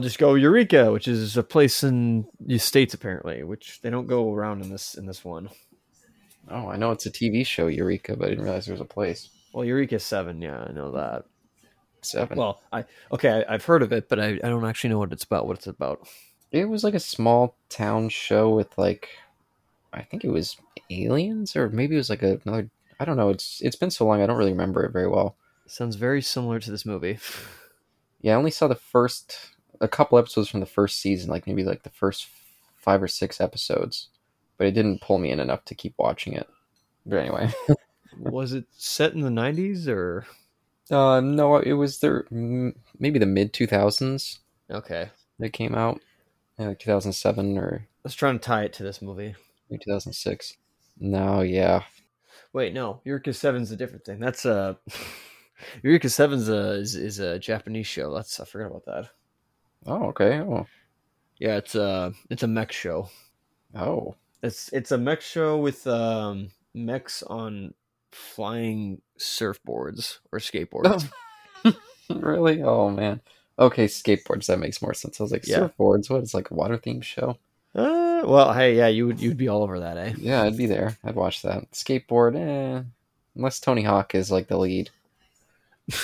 I'll just go Eureka, which is a place in the states apparently, which they don't go around in this in this one. Oh, I know it's a TV show, Eureka, but I didn't realize there was a place. Well, Eureka Seven, yeah, I know that. Seven. Well, I okay, I, I've heard of it, but I, I don't actually know what it's about. What it's about? it was like a small town show with like, I think it was aliens, or maybe it was like another. I don't know. It's it's been so long, I don't really remember it very well. Sounds very similar to this movie. Yeah, I only saw the first a couple episodes from the first season, like maybe like the first five or six episodes, but it didn't pull me in enough to keep watching it. But anyway, Was it set in the '90s or? uh, no, it was there maybe the mid two thousands Okay, that came out, yeah, like two thousand seven or let's try and tie it to this movie. two thousand six. No, yeah, Wait, no, Eureka Seven's a different thing. That's a Eureka Seven's a is, is a Japanese show. That's I forgot about that. Oh okay, oh Yeah, it's a it's a mech show. oh It's it's a mech show with um mechs on flying surfboards or skateboards. really? Oh man. Okay, skateboards. That makes more sense. I was like, Yeah. surfboards. What? It's like a water themed show. Uh, well, hey, yeah, you would you'd be all over that, eh? Yeah, I'd be there. I'd watch that. Skateboard, eh. Unless Tony Hawk is like the lead.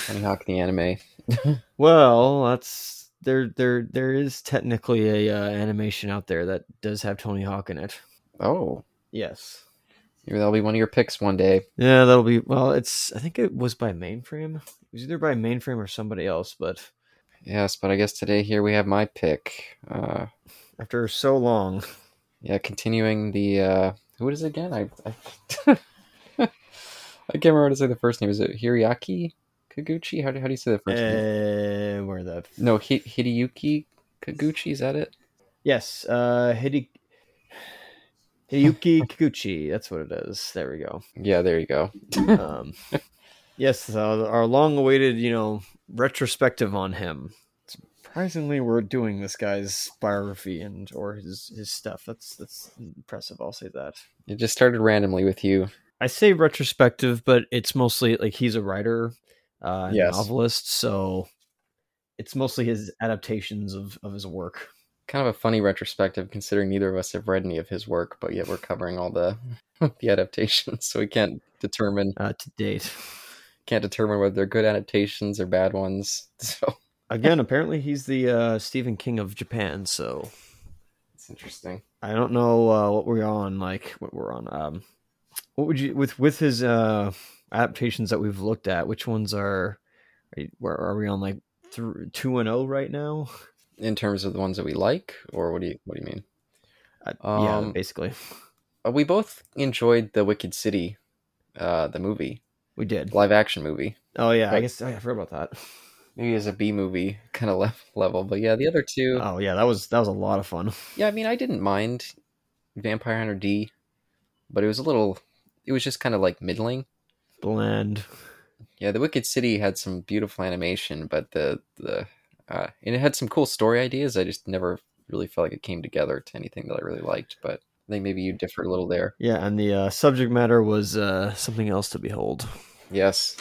Tony Hawk the anime. Well, that's there there there is technically a uh, animation out there that does have Tony Hawk in it. Oh, Yes. maybe that'll be one of your picks one day. Yeah, that'll be well. It's I think it was by Mainframe. It was either by Mainframe or somebody else, but Yes, but I guess today here we have my pick. Uh, after so long, yeah, continuing the uh, who is it again? I I, I can't remember to say the first name. Is it Hiriaki Kaguchi? How do, how do you say the first name? uh, where the No, Hi- Hideyuki Kaguchi. Is that it? yes, uh, Hide- Hideyuki Kikuchi. That's what it is. There we go. Yeah, there you go. Um, yes, uh, our long-awaited, you know, retrospective on him. Surprisingly, we're doing this guy's biography and or his his stuff. That's that's impressive. I'll say that. It just started randomly with you. I say retrospective, but it's mostly like he's a writer, uh, Yes. novelist, so it's mostly his adaptations of, of his work. Kind of a funny retrospective, considering neither of us have read any of his work, but yet we're covering all the the adaptations, so we can't determine Uh, to date, can't determine whether they're good adaptations or bad ones. So again, apparently he's the uh, Stephen King of Japan. So it's interesting. I don't know uh, what we're on. Like what we're on. Um, what would you with with his uh, adaptations that we've looked at? Which ones are? Are, where are we on? Like th- two and zero right now? In terms of the ones that we like, or what do you what do you mean? Uh, yeah, Um, basically, Uh, we both enjoyed the Wicked City, uh, the movie, we did. live action movie. Oh yeah, I guess oh, yeah, I forgot about that. Maybe as a B movie kind of le- level, but yeah, the other two. Oh yeah, that was that was a lot of fun. Yeah, I mean, I didn't mind Vampire Hunter D, but it was a little. It was just kind of like middling. Bland. Yeah, the Wicked City had some beautiful animation, but the the uh, and it had some cool story ideas. I just never really felt like it came together to anything that I really liked. But I think maybe you differ a little there. Yeah, and the uh, subject matter was uh, something else to behold. Yes,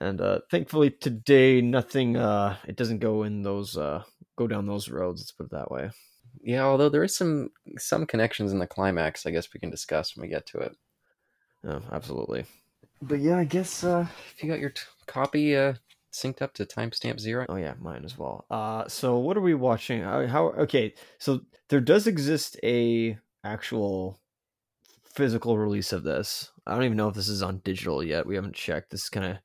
And uh, thankfully today, nothing. Uh, it doesn't go in those. Uh, go down those roads. Let's put it that way. yeah. Although there is some some connections in the climax, I guess we can discuss when we get to it. Oh, absolutely. But yeah, I guess uh, if you got your t- copy uh, synced up to timestamp zero, Oh yeah, mine as well. Uh, so what are we watching? How, how? Okay, so there does exist a actual physical release of this. I don't even know if this is on digital yet. We haven't checked. This is kind of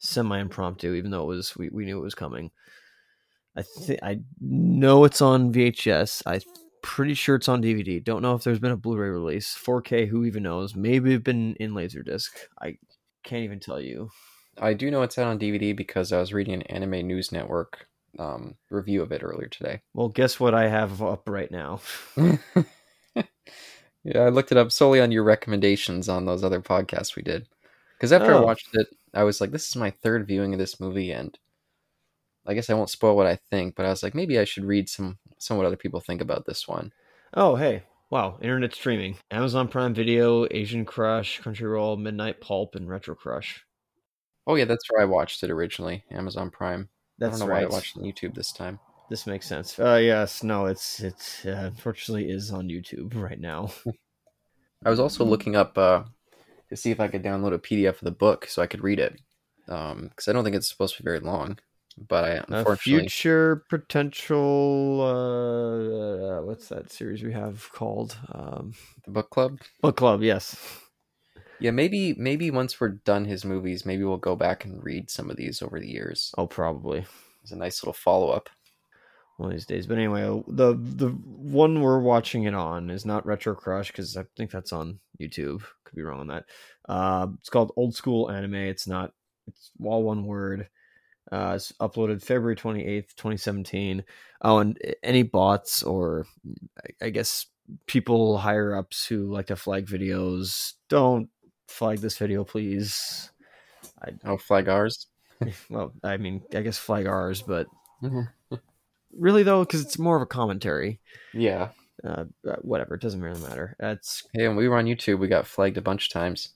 semi impromptu, even though it was we, we knew it was coming. I think I know it's on VHS. I pretty sure it's on DVD. Don't know if there's been a Blu-ray release. 4K, who even knows? Maybe it's been in Laserdisc. I can't even tell you. I do know it's out on DVD because I was reading an Anime News Network um, review of it earlier today. Well, guess what I have up right now. yeah, I looked it up solely on your recommendations on those other podcasts we did. Because after I Oh. watched it, I was like, this is my third viewing of this movie, and I guess I won't spoil what I think, but I was like, maybe I should read some some what other people think about this one. Oh, hey. Wow, internet streaming. Amazon Prime Video, Asian Crush, Crunchyroll, Midnight Pulp, and Retro Crush. Oh yeah, that's where I watched it originally, Amazon Prime. That's I don't know right. why I watched it on YouTube this time. this makes sense. Uh, yes, no, it's it's uh, unfortunately is on YouTube right now. I was also looking up uh, to see if I could download a PDF of the book so I could read it, because um, I don't think it's supposed to be very long. But I A unfortunately, future potential. Uh, uh, what's that series we have called? Um, the book club. Book Club. Yes. Yeah, maybe maybe once we're done his movies, maybe we'll go back and read some of these over the years. Oh, probably It's a nice little follow up. one of these days. But anyway, the the one we're watching it on is not Retro Crush because I think that's on YouTube. Could be wrong on that. Uh, it's called Old School Anime. It's not. It's all one word. Uh, it's uploaded February twenty eighth, twenty seventeen. Oh, and any bots or I- guess people higher ups who like to flag videos, don't flag this video, please. I, oh, flag ours. Well, I mean, I guess flag ours, but Mhm. really though, because it's more of a commentary. Yeah. Uh, uh, whatever, it doesn't really matter. It's Hey, when we were on YouTube, we got flagged a bunch of times.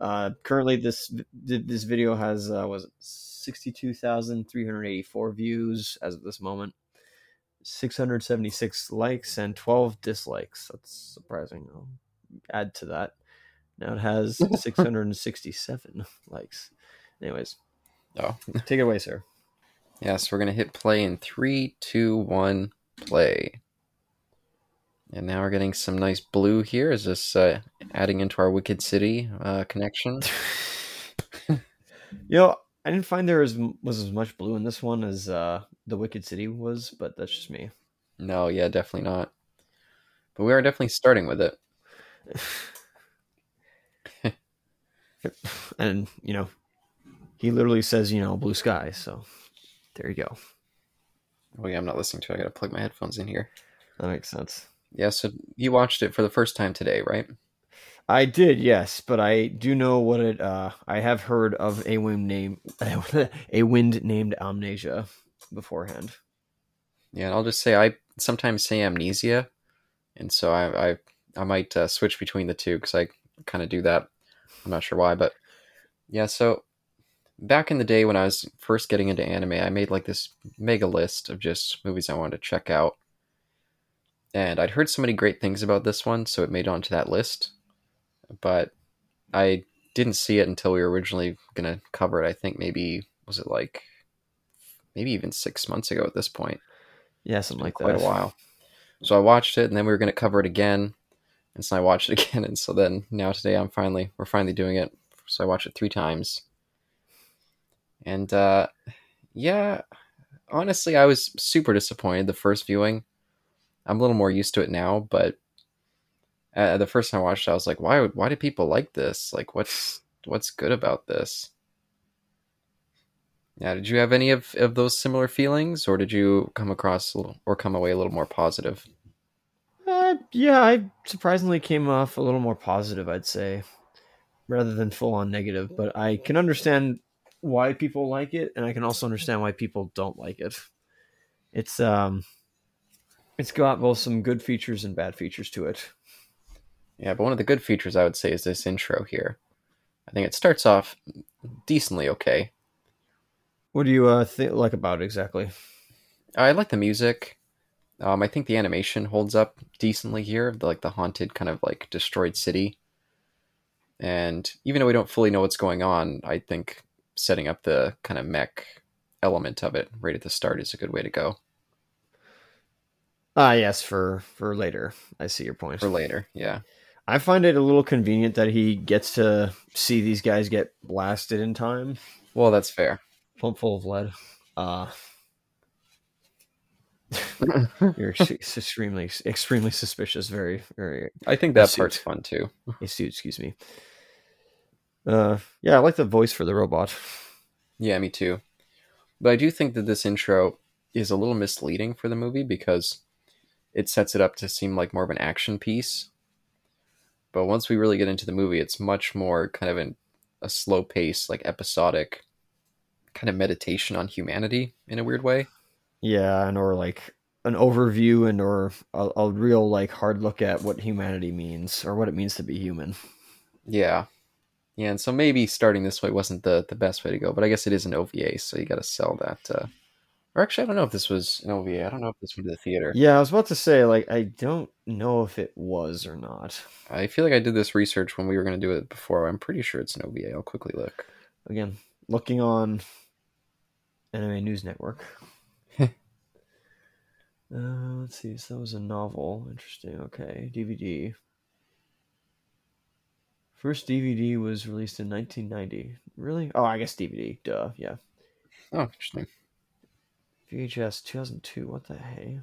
uh, currently this this video has uh, was sixty two thousand three hundred eighty four views as of this moment. 676 likes and 12 dislikes. That's surprising. I'll add to that. Now it has 667 likes. Anyways, Oh, take it away, sir. yeah. So we're gonna hit play in three, two, one, play. And now we're getting some nice blue here. Is this uh, adding into our Wicked City uh, connection? You know, I didn't find there was, was as much blue in this one as uh, the Wicked City was, but that's just me. No, yeah, definitely not. But we are definitely starting with it. and you know, he literally says, you know, blue sky. So there you go. Oh yeah, I'm not listening to it. I gotta plug my headphones in here. That makes sense. Yeah, so you watched it for the first time today, right? I did, yes, but I do know what it. Uh, I have heard of a wind name, a wind named Amnesia beforehand. Yeah, and I'll just say I sometimes say amnesia, and so I I, I might uh, switch between the two because I kind of do that. I'm not sure why, but yeah. So back in the day when I was first getting into anime, I made like this mega list of just movies I wanted to check out, and I'd heard so many great things about this one, so it made onto that list. But I didn't see it until we were originally gonna cover it. I think maybe was it like maybe even six months ago at this point Yeah, something like quite that. a while. So I watched it, and then we were going to cover it again, and so I watched it again, and so then now today I'm finally we're finally doing it. So I watched it three times, and uh, yeah, honestly, I was super disappointed the first viewing. I'm a little more used to it now, but uh, the first time I watched it, I was like, why why do people like this? Like, what's what's good about this? Yeah, did you have any of, of those similar feelings, or did you come across little, or come away a little more positive? Uh, yeah, I surprisingly came off a little more positive, I'd say, rather than full on negative. But I can understand why people like it, and I can also understand why people don't like it. It's um, it's got both some good features and bad features to it. Yeah, but one of the good features I would say is this intro here. I think it starts off decently okay. What do you uh think like about it exactly? I like the music. Um, I think the animation holds up decently here, the, like the haunted kind of like destroyed city. And even though we don't fully know what's going on, I think setting up the kind of mech element of it right at the start is a good way to go Ah, yes, for for later. I see your point. for later. Yeah. I find it a little convenient that he gets to see these guys get blasted in time, Well, that's fair. plump full of lead. Uh, you're extremely, extremely suspicious. Very, very I think that Suit. part's fun too. astute. Excuse me. Uh, yeah, I like the voice for the robot. Yeah, me too. But I do think that this intro is a little misleading for the movie because it sets it up to seem like more of an action piece. But once we really get into the movie, it's much more kind of an, a slow pace, like episodic kind of meditation on humanity in a weird way. Yeah, and or like an overview and or a, a real like hard look at what humanity means or what it means to be human. Yeah. Yeah, and so maybe starting this way wasn't the, the best way to go, but I guess it is an OVA, so you got to sell that uh, Or actually, I don't know if this was an OVA. I don't know if this went to the theater. Yeah, I was about to say like I don't know if it was or not. I feel like I did this research when we were going to do it before. I'm pretty sure it's an OVA. I'll quickly look. Again, looking on Anime News Network. uh, let's see. So that was a novel. Interesting. Okay, DVD. First DVD was released in 1990. Really? Oh, I guess DVD. Duh. Yeah. Oh, interesting. VHS 2002. What the hey?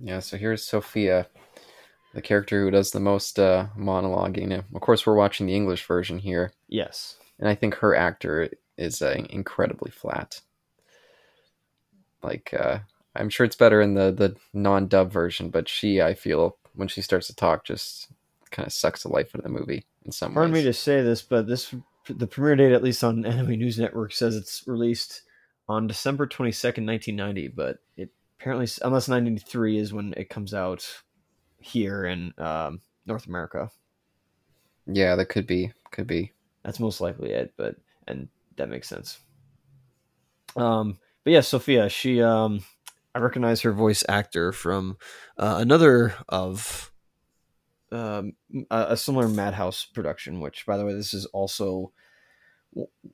Yeah, so here's Sophia, the character who does the most uh, monologuing. Of course, we're watching the English version here, Yes. and I think her actor is uh, incredibly flat. Like, uh, I'm sure it's better in the the non dub version, but she, I feel, when she starts to talk, just kind of sucks the life out of the movie in some ways. Pardon ways. me to say this, but this the premiere date, at least on Anime News Network, says it's released on December 22nd, 1990. But it apparently, unless 1993 is when it comes out here in um, North America. Yeah, that could be, could be. That's most likely it, but and that makes sense. Um, but yeah, Sophia, she um, I recognize her voice actor from uh, another of um, a, a similar Madhouse production. Which, by the way, this is also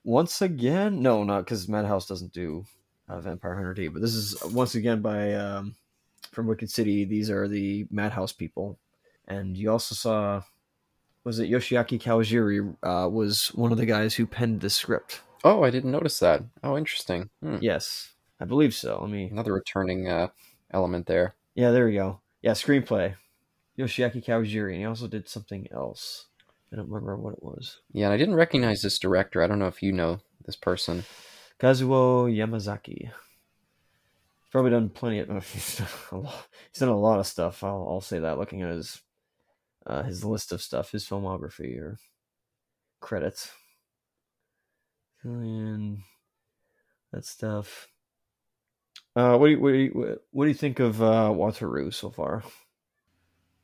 once again no, not because Madhouse doesn't do uh, Vampire Hunter D, but this is once again by um, from Wicked City. These are the Madhouse people, and you also saw was it Yoshiaki Kawajiri uh, was one of the guys who penned the script. Oh, I didn't notice that. Oh, interesting. Hmm. Yes, I believe so. Let me. Another returning uh, element there. Yeah, there we go. Yeah, screenplay. Yoshiaki Kawajiri, and he also did something else. I don't remember what it was. Yeah, and I didn't recognize this director. I don't know if you know this person. Kazuo Yamazaki. He's probably done plenty of. He's done a lot, he's done a lot of stuff. I'll, I'll say that. Looking at his uh, his list of stuff, his filmography or credits, and that stuff. Uh, what do you what do you, what do you think of uh, Wataru so far?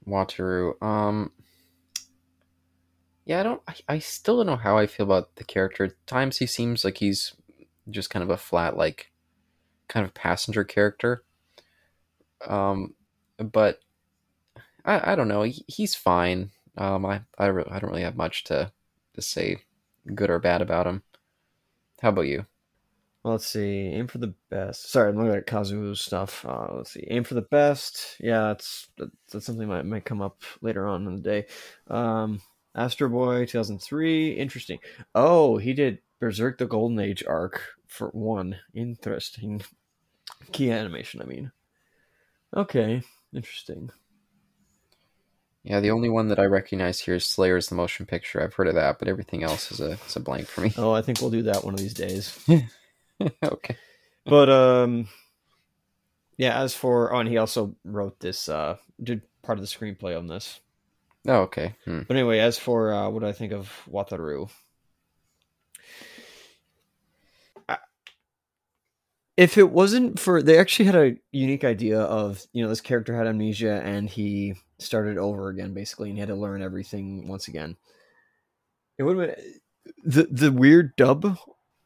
Wataru. Um, yeah, I don't. I, I still don't know how I feel about the character. At times he seems like he's just kind of a flat, like, kind of passenger character. Um, but I, I don't know. He, he's fine. Um, I I, re- I don't really have much to to say, good or bad about him. How about you? Well, let's see. Aim for the best. Sorry, I'm looking at Kazuo's stuff. Uh, let's see. Aim for the best. Yeah, that's that's something that might come up later on in the day. Um, Astro Boy 2003. Interesting. Oh, he did Berserk the Golden Age arc for one. Interesting. Key animation, I mean. Okay, interesting. Yeah, the only one that I recognize here is Slayers the motion picture. I've heard of that, but everything else is a is a blank for me. Oh, I think we'll do that one of these days. okay. but um yeah as for oh and he also wrote this uh did part of the screenplay on this Oh, okay. Hmm. but anyway as for uh what do i think of wataru I- if it wasn't for they actually had a unique idea of you know this character had amnesia and he started over again basically and he had to learn everything once again it would have been the the weird dub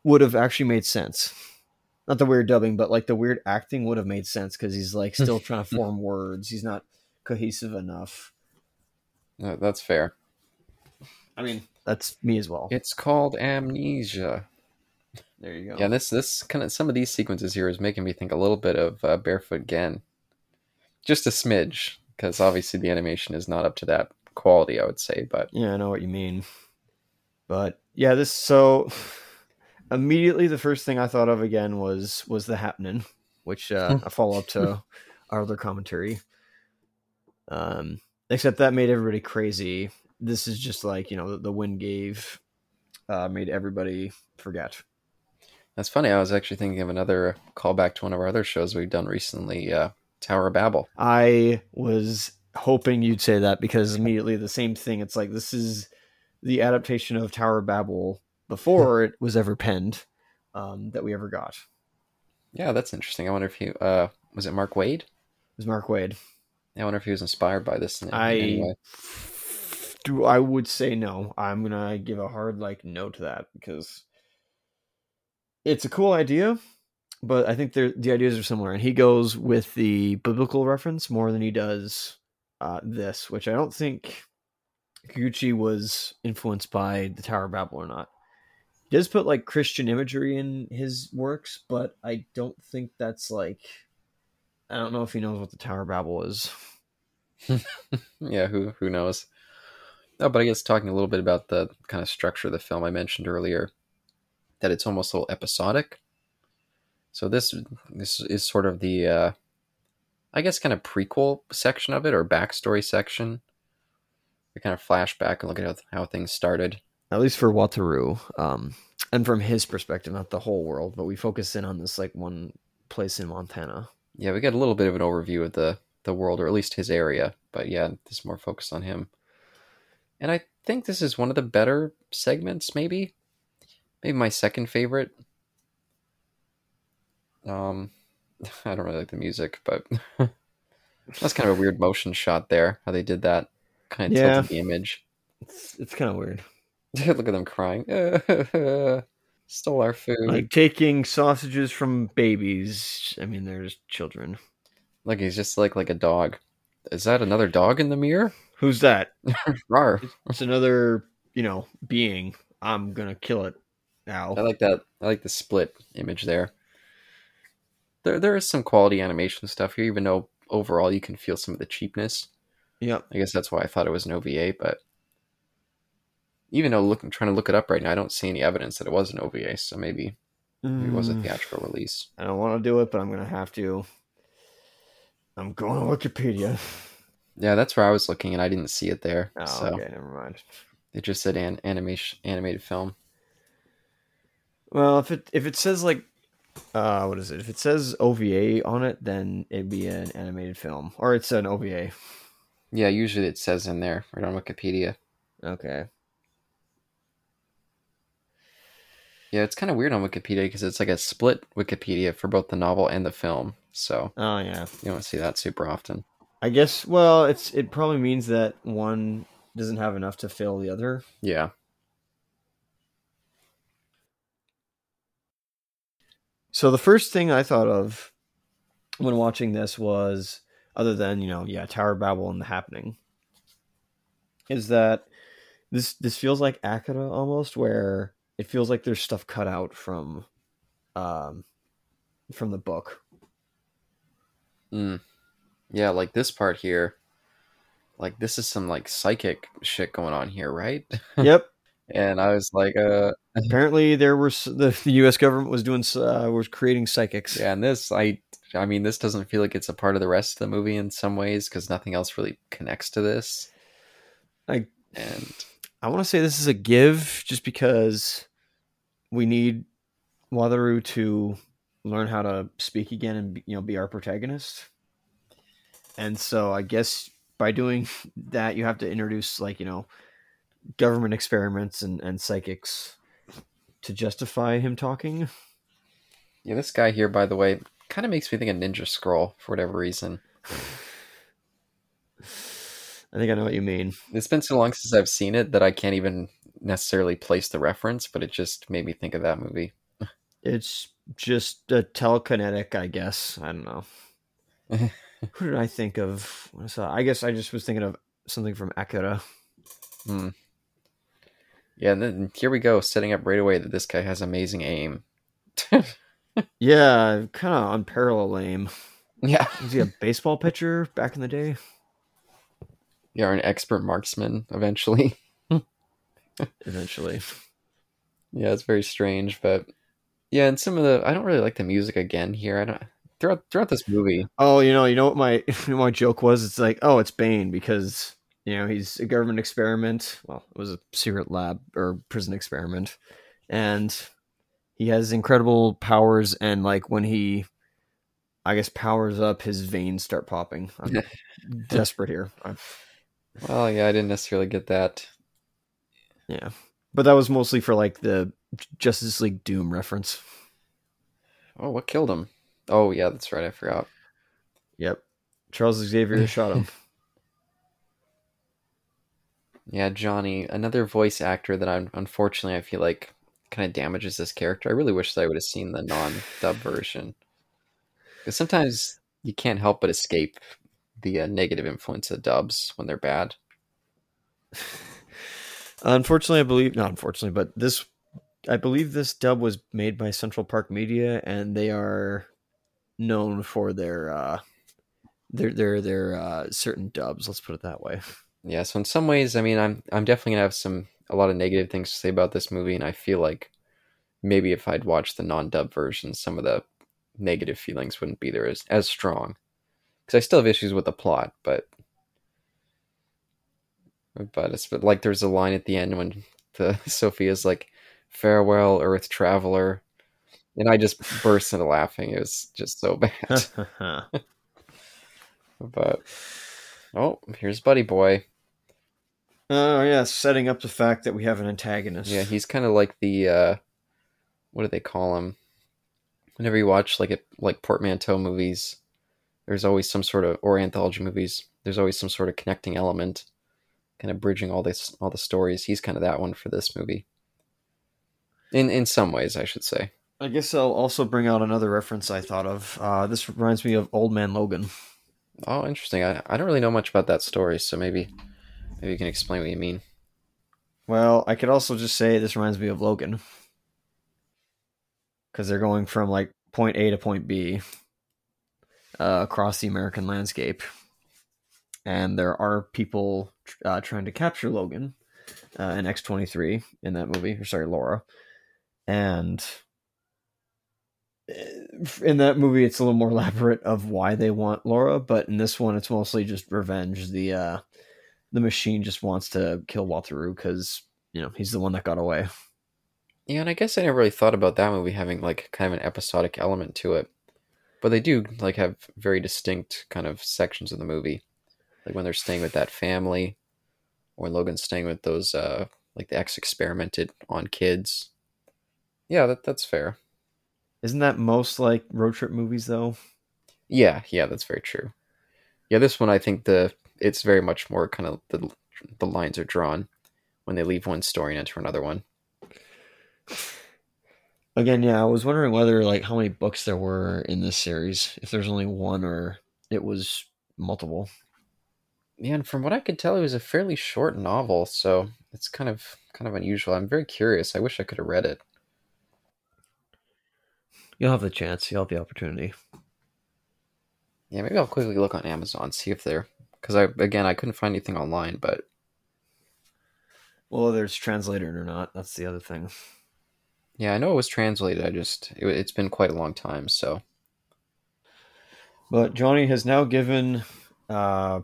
would have actually made sense not the weird dubbing, but like the weird acting would have made sense because he's like still trying to form words. He's not cohesive enough. No, that's fair. I mean, that's me as well. It's called amnesia. There you go. Yeah, this this kind of some of these sequences here is making me think a little bit of uh, Barefoot Gen, just a smidge, because obviously the animation is not up to that quality. I would say, but Yeah, I know what you mean. But yeah, this so immediately the first thing I thought of again was was the happening, which uh, a follow up to our other commentary. Um, except that made everybody crazy. This is just like you know the, the wind gave, uh, made everybody forget. that's funny. I was actually thinking of another callback to one of our other shows we've done recently, uh, Tower of Babel. I was hoping you'd say that because immediately the same thing. It's like this is the adaptation of Tower of Babel before it was ever penned um, that we ever got. Yeah, that's interesting. I wonder if he uh, was it Mark Waid. was Mark Waid. I wonder if he was inspired by this I any way. do. I would say no. I'm gonna give a hard like no to that because it's a cool idea, but I think the ideas are similar, and he goes with the biblical reference more than he does uh, this, which I don't think Kikuchi was influenced by the Tower of Babel or not. He does put like Christian imagery in his works, but I don't think that's like I don't know if he knows what the Tower of Babel is. yeah, who who knows? Oh, but I guess talking a little bit about the kind of structure of the film I mentioned earlier, that it's almost a little episodic. So this this is sort of the, uh, I guess, kind of prequel section of it or backstory section. We kind of flash back and look at how, how things started. At least for Wataru, um, and from his perspective, not the whole world, but we focus in on this like one place in Montana. Yeah, we get a little bit of an overview of the the world, or at least his area. But yeah, this is more focused on him. And I think this is one of the better segments, maybe. Maybe my second favorite. Um, I don't really like the music, but that's kind of a weird motion shot there. How they did that, kind of Yeah. tilted the image. It's it's kind of weird, Look at them crying. Stole our uh, food. like taking sausages from babies. I mean, they're just children. Look, he's just like like a dog. Is that another dog in the mirror? Who's that? Rar. It's another, you know, being. I'm gonna kill it now. I like that. I like the split image there. There, there is some quality animation stuff here, even though overall you can feel some of the cheapness. Yep. I guess that's why I thought it was an OVA, but even though looking trying to look it up right now, I don't see any evidence that it was an OVA. So maybe, maybe it was a Mm, theatrical release. I don't want to do it, but I'm gonna have to. I'm going to Wikipedia. Yeah, that's where I was looking, and I didn't see it there. Oh, so okay, never mind. it just said an animation animated film. Well, if it if it says like, uh, what is it? If it says OVA on it, then it'd be an animated film, or it's an OVA. Yeah, usually it says in there right on Wikipedia. Okay. Yeah, it's kind of weird on Wikipedia because it's like a split Wikipedia for both the novel and the film. So Oh yeah. you don't see that super often. I guess. Well, it's it probably means that one doesn't have enough to fill the other. Yeah. So the first thing I thought of when watching this was, other than you know, yeah, Tower of Babel and the Happening, is that this this feels like Akira almost, where it feels like there's stuff cut out from, um, from the book. Mm. Yeah, like this part here. Like this is some like psychic shit going on here, right? yep. And I was like, uh, Apparently, there were s- the, the U.S. government was doing uh, was creating psychics. yeah, and this, I, I mean, this doesn't feel like it's a part of the rest of the movie in some ways because nothing else really connects to this. I- and I want to say this is a give just because we need Wataru to learn how to speak again and be- you know be our protagonist. And so I guess by doing that you have to introduce like, you know, government experiments and, and psychics to justify him talking. yeah, this guy here, by the way, kind of makes me think of Ninja Scroll for whatever reason. I think I know what you mean. It's been so long since I've seen it that I can't even necessarily place the reference, but it just made me think of that movie. It's just a telekinetic, I guess. I don't know. Who did I think of? I I guess I just was thinking of something from Akira. Hmm. Yeah, and then here we go, setting up right away that this guy has amazing aim. Yeah, kind of unparalleled aim. yeah. Was he a baseball pitcher back in the day? You are an expert marksman eventually. Eventually. yeah, it's very strange, but yeah, and some of the I don't really like the music again here. I don't throughout throughout this movie. Oh, you know, you know what my you know what my joke was? It's like, oh, it's Bane because you know he's a government experiment. Well, it was a secret lab or prison experiment, and he has incredible powers. And like when he, I guess, powers up, his veins start popping. I'm desperate here. I'm, Well, yeah, I didn't necessarily get that. yeah, but that was mostly for like the Justice League Doom reference. Oh, what killed him? Oh, yeah, that's right. I forgot. Yep, Charles Xavier shot him. Yeah, Johnny, another voice actor that I'm unfortunately I feel like kind of damages this character. I really wish that I would have seen the non-dub version because sometimes you can't help but escape the uh, negative influence of dubs when they're bad. Unfortunately, I believe not unfortunately, but this I believe this dub was made by Central Park Media, and they are known for their uh, their their their uh, certain dubs. Let's put it that way. Yeah. So in some ways, I mean, I'm I'm definitely gonna have some a lot of negative things to say about this movie, and I feel like maybe if I'd watched the non-dub version, some of the negative feelings wouldn't be there as as strong. Because I still have issues with the plot, but but it's but like there's a line at the end when the Sophia's like, "Farewell, Earth traveler," and I just burst into laughing. It was just so bad. but oh, here's Buddy Boy. Oh yeah, setting up the fact that we have an antagonist. Yeah, he's kind of like the uh, what do they call him? Whenever you watch like a, like portmanteau movies, there's always some sort of or anthology movies. There's always some sort of connecting element, kind of bridging all this all the stories. He's kind of that one for this movie. In in some ways, I should say. I guess I'll also bring out another reference I thought of. Uh, this reminds me of Old Man Logan. Oh, interesting. I, I don't really know much about that story, so maybe maybe you can explain what you mean. Well, I could also just say this reminds me of Logan. Because they're going from like point A to point B uh, across the American landscape. And there are people uh, trying to capture Logan uh, in X23 in that movie, or sorry, Laura. And in that movie it's a little more elaborate of why they want Laura, but in this one it's mostly just revenge. The uh the machine just wants to kill Wataru because you know he's the one that got away. Yeah, and I guess I never really thought about that movie having like kind of an episodic element to it. But they do like have very distinct kind of sections of the movie. Like when they're staying with that family or Logan's staying with those uh like the ex experimented on kids. Yeah, that that's fair. Isn't that most like road trip movies though? Yeah, yeah, that's very true. Yeah, this one I think the it's very much more kind of the the lines are drawn when they leave one story and enter another one. Again, yeah, I was wondering whether like how many books there were in this series, if there's only one or it was multiple. Yeah, and from what I could tell, it was a fairly short novel, so it's kind of kind of unusual. I'm very curious. I wish I could have read it. You'll have the chance. You'll have the opportunity. Yeah, maybe I'll quickly look on Amazon see if they're because I again I couldn't find anything online, but well, whether it's translated or not, that's the other thing. Yeah, I know it was translated. I just it, it's been quite a long time, so. But Johnny has now given uh,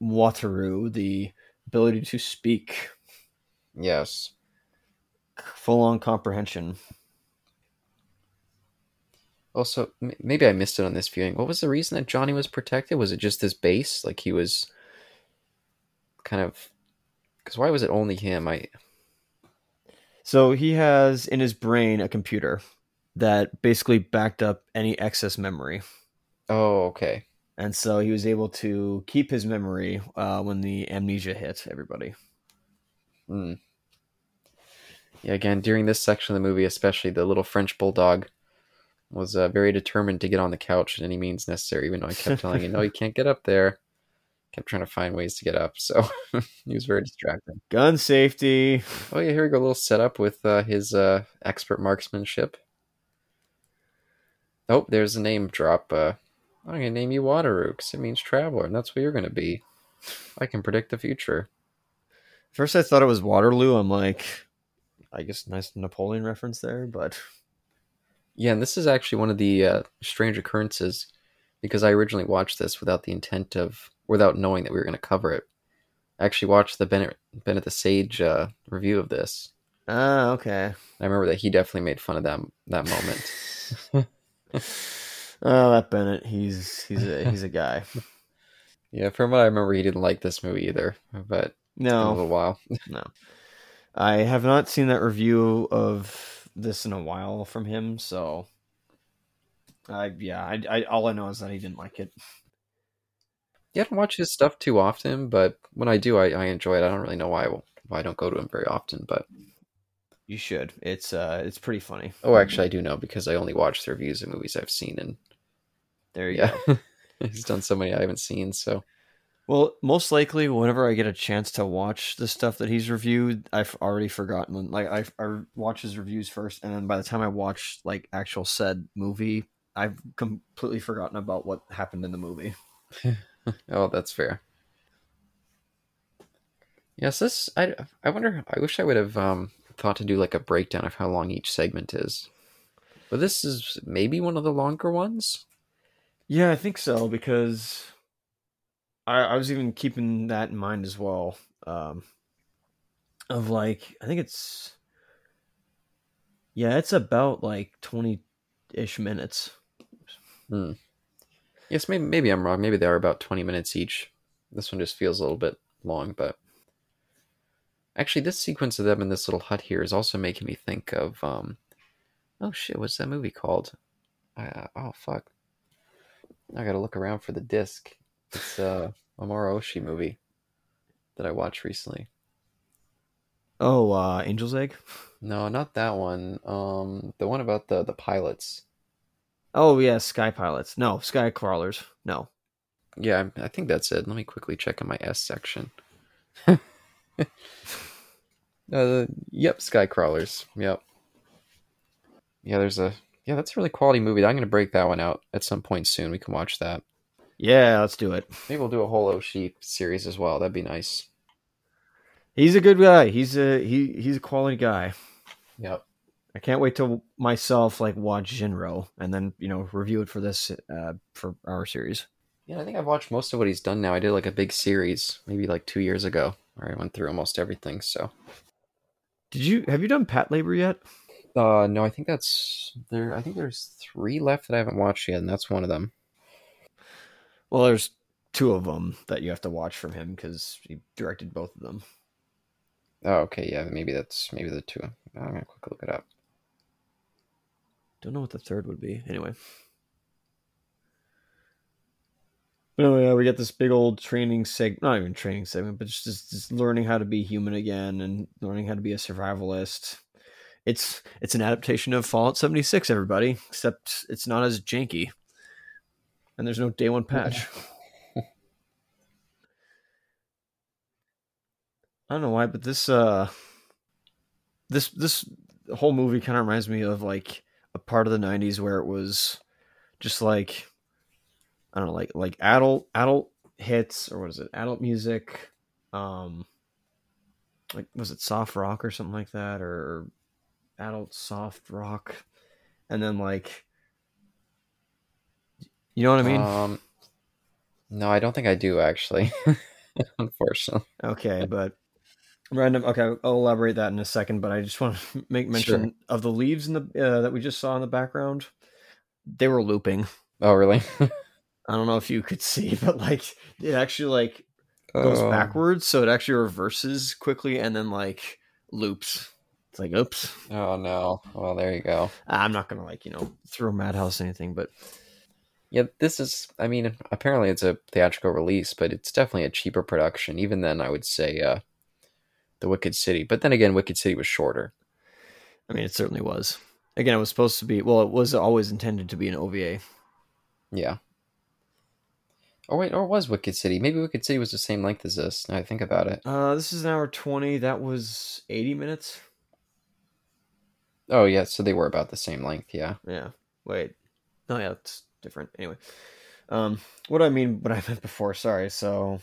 Wataru the ability to speak. Yes. Full on comprehension. Also, maybe I missed it on this viewing. What was the reason that Johnny was protected? Was it just his base? Like he was kind of. Because why was it only him? I. So he has in his brain a computer that basically backed up any excess memory. Oh, okay. And so he was able to keep his memory uh, when the amnesia hit everybody. Hmm. Yeah, again, during this section of the movie, especially the little French bulldog was uh, very determined to get on the couch at any means necessary, even though I kept telling him, no, you can't get up there. Kept trying to find ways to get up, so he was very distracting. Gun safety. Oh yeah, here we go. A little setup with uh, his uh, expert marksmanship. Oh, there's a name drop. Uh, I'm gonna name you because it means traveler, and that's what you're gonna be. I can predict the future. First, I thought it was Waterloo. I'm like, I guess nice Napoleon reference there, but yeah, and this is actually one of the uh, strange occurrences because I originally watched this without the intent of, without knowing that we were going to cover it. I actually watched the Bennett Bennett the Sage uh, review of this. Ah, okay. I remember that he definitely made fun of that that moment. oh, that Bennett, he's he's a he's a guy. yeah, from what I remember, he didn't like this movie either. But no, a little while. no, I have not seen that review of this in a while from him, so I yeah, I, I all I know is that he didn't like it. Yeah, I don't watch his stuff too often, but when I do, I, I enjoy it. I don't really know why why I don't go to him very often, but You should. It's uh, it's pretty funny. Oh, actually, I do know because I only watch the reviews of movies I've seen, and There you yeah, go. he's done so many I haven't seen. So Well, most likely, whenever I get a chance to watch the stuff that he's reviewed, I've already forgotten. Like I, I watch his reviews first, and then by the time I watch like actual said movie, I've completely forgotten about what happened in the movie. Oh, that's fair. Yes, this I I wonder. I wish I would have um, thought to do like a breakdown of how long each segment is. But this is maybe one of the longer ones. Yeah, I think so because I, I was even keeping that in mind as well. Um, of like, I think it's yeah, it's about like twenty ish minutes. Yes, maybe maybe I'm wrong. Maybe they are about twenty minutes each. This one just feels a little bit long, but actually, this sequence of them in this little hut here is also making me think of um, oh shit, what's that movie called? Uh, oh fuck, I gotta look around for the disc. It's uh, a Mamoru Oshii movie that I watched recently. Oh, uh, Angel's Egg. No, not that one. Um, the one about the the pilots. Oh yeah, Sky Pilots. No, Sky Crawlers. No. Yeah, I think that's it. Let me quickly check in my S section. uh, yep, Sky Crawlers. Yep. Yeah, there's a yeah, that's a really quality movie. I'm gonna break that one out at some point soon. We can watch that. Yeah, let's do it. Maybe we'll do a whole Oshii series as well. That'd be nice. He's a good guy. He's a he. He's a quality guy. Yep. I can't wait to myself like watch Jin-Roh and then you know review it for this uh for our series. Yeah, I think I've watched most of what he's done now. I did like a big series maybe like two years ago where I went through almost everything. So Did you have you done Patlabor yet? uh no, I think that's there I think there's three left that I haven't watched yet, and that's one of them. Well, there's two of them that you have to watch from him because he directed both of them. Oh, okay, yeah, maybe that's maybe the two. I'm gonna quickly look it up. Don't know what the third would be. Anyway. But anyway, yeah, we get this big old training segment, not even training segment, but just, just just learning how to be human again and learning how to be a survivalist. It's it's an adaptation of Fallout 76, everybody, except it's not as janky. And there's no day one patch. I don't know why, but this uh this this whole movie kind of reminds me of like a part of the 90s where it was just like I don't know, like like adult adult hits or what is it? Adult music um like was it soft rock or something like that or adult soft rock and then like you know what I mean? Um, no, I don't think I do actually. Unfortunately. Okay, but random. Okay, I'll elaborate that in a second. But I just want to make mention Sure. of the leaves in the uh, that we just saw in the background. They were looping. Oh, really? I don't know if you could see, but like it actually like goes Oh. backwards, so it actually reverses quickly and then like loops. It's like, oops. Oh no. Well, there you go. I'm not gonna like you know throw Madhouse anything, but Yeah, this is. I mean, apparently it's a theatrical release, but it's definitely a cheaper production. Even then, I would say uh, the Wicked City. But then again, Wicked City was shorter. I mean it certainly was. Again, it was supposed to be. Well, it was always intended to be an OVA. Yeah. Oh wait, or was Wicked City? Maybe Wicked City was the same length as this. Now I think about it. Uh, this is an hour twenty. That was eighty minutes. Oh yeah, so they were about the same length. Yeah. Yeah. Wait. No, yeah, it's different. Anyway. Um what do I mean what I meant before, sorry. So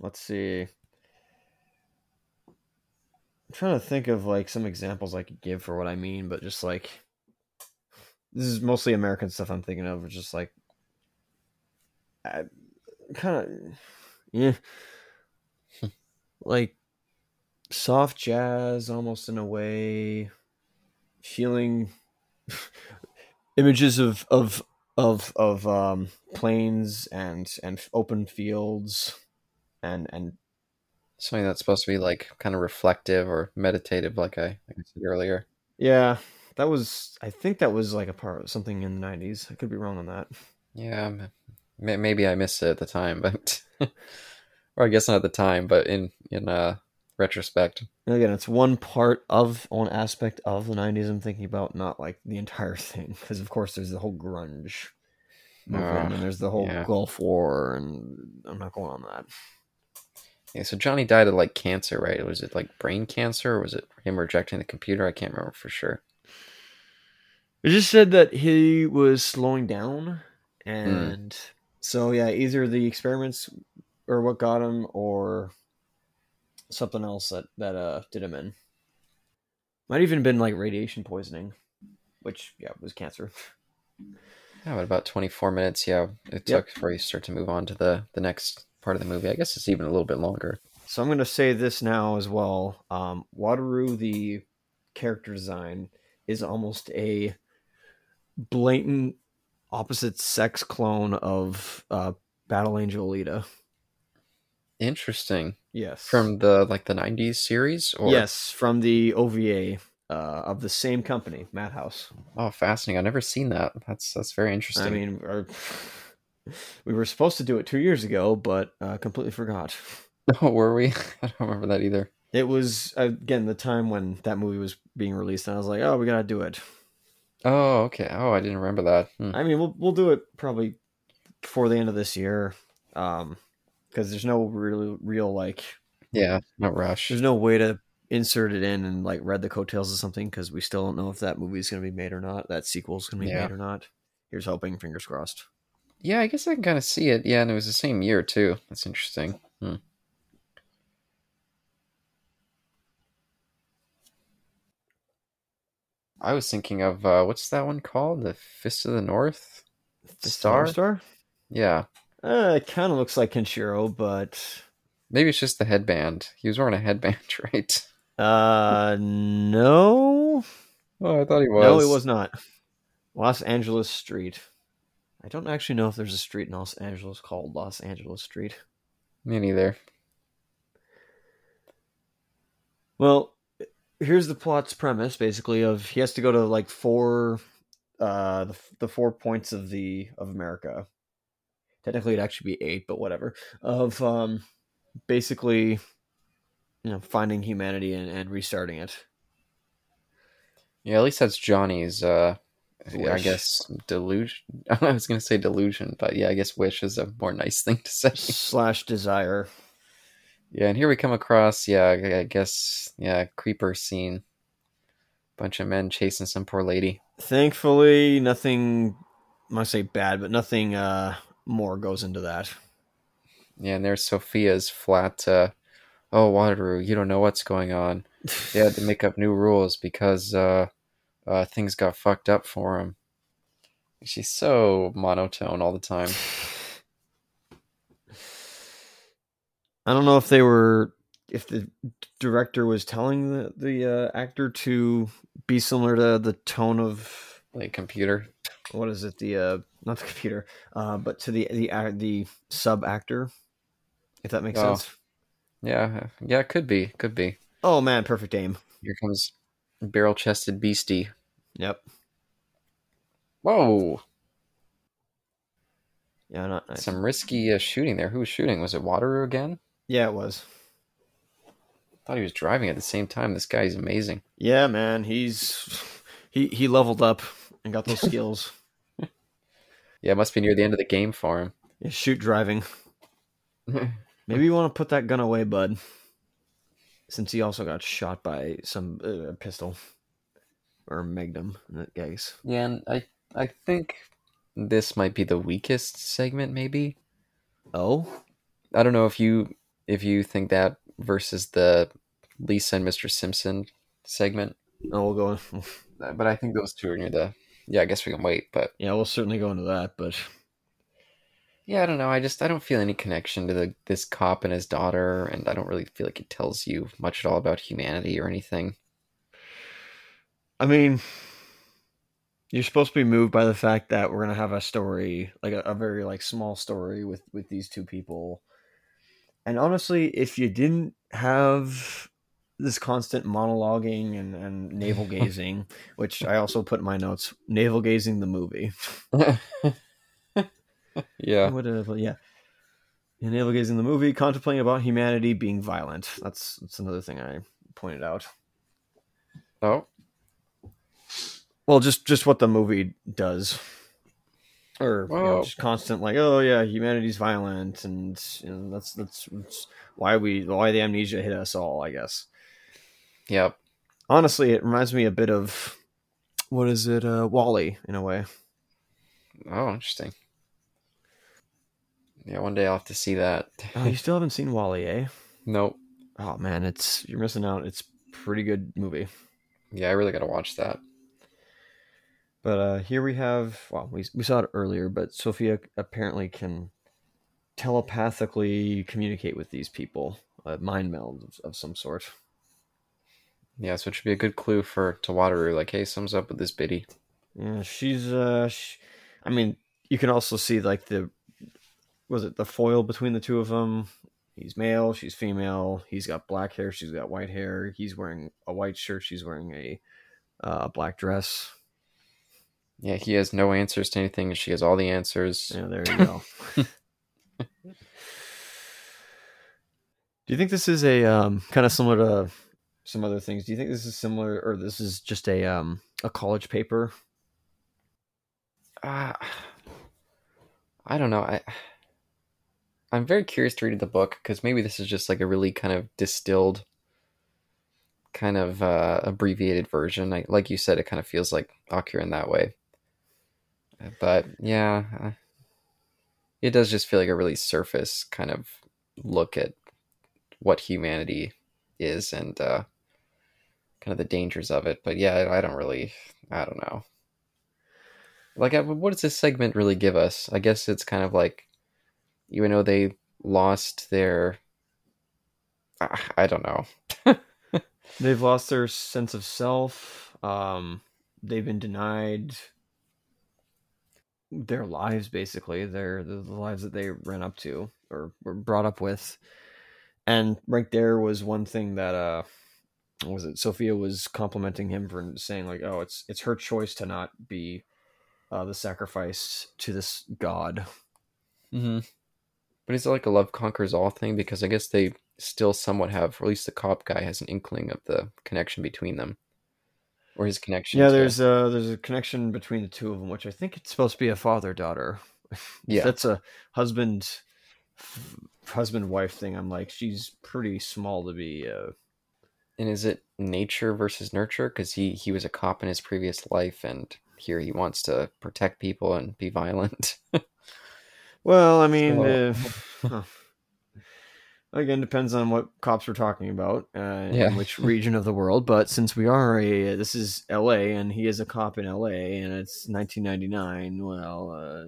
let's see. I'm trying to think of like some examples I could give for what I mean, but just like this is mostly American stuff I'm thinking of, is like kind of yeah like soft jazz almost in a way feeling images of of of of um plains and and open fields and and Something that's supposed to be like kind of reflective or meditative, like I, like I said earlier. yeah that was i think that was like a part of something in the 90s i could be wrong on that Yeah, m- maybe I missed it at the time, but or I guess not at the time, but in in uh retrospect. And again, it's one part of one aspect of the '90s. I'm thinking about, not like the entire thing, because of course there's the whole grunge movement, Uh, and there's the whole yeah. Gulf War, and I'm not going on that. Yeah, so Johnny died of like cancer, right? Was it like brain cancer or was it him rejecting the computer? I can't remember for sure. It just said that he was slowing down, and so yeah, either the experiments or what got him, or something else that that uh did him in. Might even been like radiation poisoning, which yeah was cancer. Yeah, but about 24 minutes, yeah, it Yep. took before you start to move on to the the next part of the movie. I guess it's even a little bit longer. So I'm gonna say this now as well. Um, Wataru, the character design, is almost a blatant opposite sex clone of uh, Battle Angel Alita. Interesting. Yes. From the like the 90s series or yes, from the OVA uh, of the same company, Madhouse. Oh, fascinating. I've never seen that. That's that's very interesting. I mean, we were supposed to do it two years ago, but uh, completely forgot. oh, were we? I don't remember that either. It was again the time when that movie was being released, and I was like, "Oh, we gotta do it." Oh, okay. Oh, I didn't remember that. Hmm. I mean, we'll we'll do it probably before the end of this year, um, because there's no real real like Yeah, no rush. there's no way to insert it in and like read the coattails of something because we still don't know if that movie is gonna be made or not, that sequel is gonna be Yeah. made or not. Here's hoping, fingers crossed. Yeah, I guess I can kind of see it. Yeah, and it was the same year too. That's interesting. Hmm. I was thinking of uh, what's that one called? The Fist of the North. the Star? Star. Yeah, Uh, it kind of looks like Kenshiro, but maybe it's just the headband. He was wearing a headband, right? uh, no, Oh, I thought he was. no, it was not. Los Angeles Street. I don't actually know if there's a street in Los Angeles called Los Angeles Street. Me neither. Well, here's the plot's premise basically of he has to go to like four uh the, the four points of the of America. Technically it'd actually be eight, but whatever. Of um basically you know finding humanity and, and restarting it. Yeah, at least that's Johnny's. Uh, I guess delusion. I was gonna say delusion, but yeah, I guess wish is a more nice thing to say. slash desire. Yeah, and here we come across, yeah, I I guess, yeah, creeper scene. Bunch of men chasing some poor lady. Thankfully nothing I must say bad, but nothing uh more goes into that. Yeah, and there's Sophia's flat, uh, oh, Wataru, you don't know what's going on. They had to make up new rules because, uh, uh, things got fucked up for him. She's so monotone all the time. I don't know if they were if the director was telling the the uh, actor to be similar to the tone of Like computer. what is it the uh not the computer uh but to the the uh, the sub actor if that makes Oh. sense. Yeah, yeah, it could be, could be. Oh man, perfect aim. Here comes barrel chested beastie. Yep. Whoa! Yeah, not nice. Some risky uh, shooting there. Who was shooting? Was it Wataru again? Yeah, it was. thought he was driving at the same time. This guy's amazing. Yeah, man, he's he he leveled up and got those skills. Yeah, it must be near the end of the game for him. Yeah, shoot driving. Maybe you want to put that gun away, bud. Since he also got shot by some uh, pistol or magnum in that case. yeah, and I I think this might be the weakest segment. Maybe Oh, I don't know if you if you think that versus the Lisa and Mr. Simpson segment, oh, we'll go. but I think those two are near the. Yeah, I guess we can wait, but Yeah, we'll certainly go into that. But yeah, I don't know. I just I don't feel any connection to the this cop and his daughter, and I don't really feel like it tells you much at all about humanity or anything. I mean, you're supposed to be moved by the fact that we're gonna have a story, like a, a very like small story with with these two people. And honestly, if you didn't have this constant monologuing and, and navel gazing, which I also put in my notes, navel gazing the movie. yeah. What a- yeah. In navel gazing, the movie contemplating about humanity being violent. That's that's another thing I pointed out. Oh, Well, just just what the movie does, or you know, just constant like, oh yeah, humanity's violent, and you know, that's that's, that's why we why the amnesia hit us all. I guess. yep. Honestly, it reminds me a bit of what is it, uh, WALL-E in a way. Oh, interesting. Yeah, one day I'll have to see that. Oh, you still haven't seen WALL-E, eh? nope. Oh man, it's you're missing out. It's pretty good movie. Yeah, I really got to watch that. But uh, here we have, well, we, we saw it earlier, but Sophia apparently can telepathically communicate with these people, a mind meld of, of some sort. Yeah, so it should be a good clue for to Wataru. Like, hey, something's up with this biddy. Yeah, she's, uh, sh I mean, you can also see like the, was it the foil between the two of them? He's male, she's female. He's got black hair, she's got white hair. He's wearing a white shirt, she's wearing a uh, black dress. Yeah, he has no answers to anything, she has all the answers. Yeah, there you go. Do you think this is a um, kind of similar to some other things? Do you think this is similar, or this is just a um, a college paper? Uh, I don't know. I I'm very curious to read the book because maybe this is just like a really kind of distilled, kind of uh, abbreviated version. I, like you said, it kind of feels like Akira in that way. But yeah, uh, it does just feel like a really surface kind of look at what humanity is and uh, kind of the dangers of it. But yeah, I, don't really, I don't know. Like, what does this segment really give us? I guess it's kind of like, even though they lost their, I, I don't know. They've lost their sense of self. Um, they've been denied their lives, basically. Their the, the lives that they ran up to or were brought up with. And right there was one thing that uh, was it? Sophia was complimenting him for saying like, "Oh, it's it's her choice to not be uh, the sacrifice to this god." Mm-hmm. But is it like a love conquers all thing? Because I guess they still somewhat have, or at least the cop guy has an inkling of the connection between them, or his connection. Yeah, to- there's a there's a connection between the two of them, which I think it's supposed to be a father daughter. Yeah. that's a husband husband wife thing. I'm like, she's pretty small to be. Uh, And is it nature versus nurture? Because he he was a cop in his previous life, and here he wants to protect people and be violent. well, I mean, So- uh, huh. again, depends on what cops we're talking about, uh, Yeah. which region of the world. But since we are a, this is L.A. and he is a cop in L.A. and it's 1999, well, uh,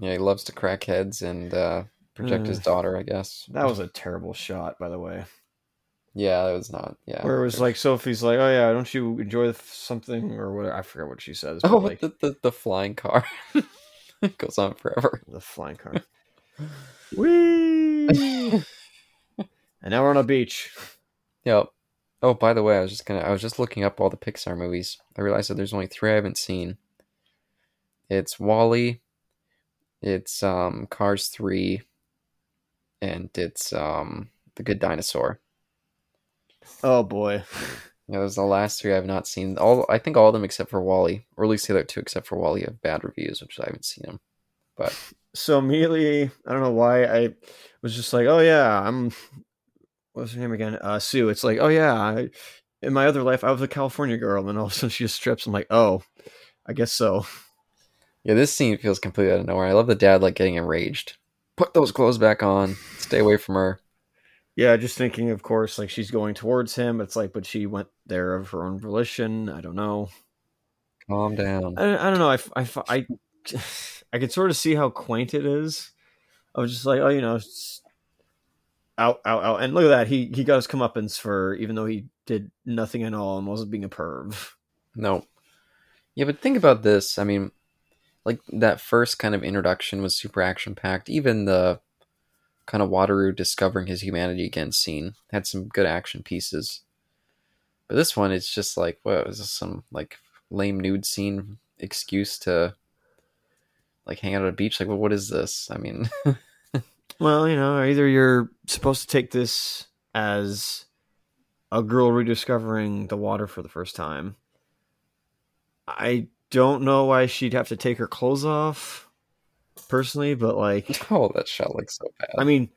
yeah, he loves to crack heads and uh, protect his Uh. daughter. I guess. that was a terrible shot, by the way. Yeah, that was not. Yeah. Where it was like Sophie's like, "Oh yeah, don't you enjoy something or what?" I forget what she says. Oh, like the, the the flying car it goes on forever. the flying car. Whee! and now we're on a beach. Yep. Oh, by the way, I was just gonna I was just looking up all the Pixar movies. I realized that there's only three I haven't seen. It's WALL-E, it's um Cars 3, and it's um The Good Dinosaur. Oh boy. Yeah, those are the last three I've not seen. All I think all of them except for WALL-E, or at least the other two except for WALL-E have bad reviews, which I haven't seen them. But So immediately, I don't know why I was just like, "Oh yeah, I'm." What's her name again? Uh, Sue. It's like, "Oh yeah, I, in my other life, I was a California girl," and then all of a sudden she just strips. I'm like, "Oh, I guess so." yeah, this scene feels completely out of nowhere. I love the dad like getting enraged. Put those clothes back on. Stay away from her. Yeah, just thinking, of course, like she's going towards him. It's like, but she went there of her own volition. I don't know. Calm down. I, I don't know. I, I, I, I could sort of see how quaint it is. I was just like, oh, you know, it's out, out, out. And look at that. He he got his comeuppance for even though he did nothing at all and wasn't being a perv. No. Yeah, but think about this. I mean, like that first kind of introduction was super action packed. Even the kind of Wataru discovering his humanity again scene had some good action pieces. But this one, it's just like, what is this? Some like lame nude scene excuse to like hang out at a beach? Like, well, what is this? I mean, Well, you know, either you're supposed to take this as a girl rediscovering the water for the first time. I don't know why she'd have to take her clothes off, personally, but like, oh, that shot looks so bad. I mean,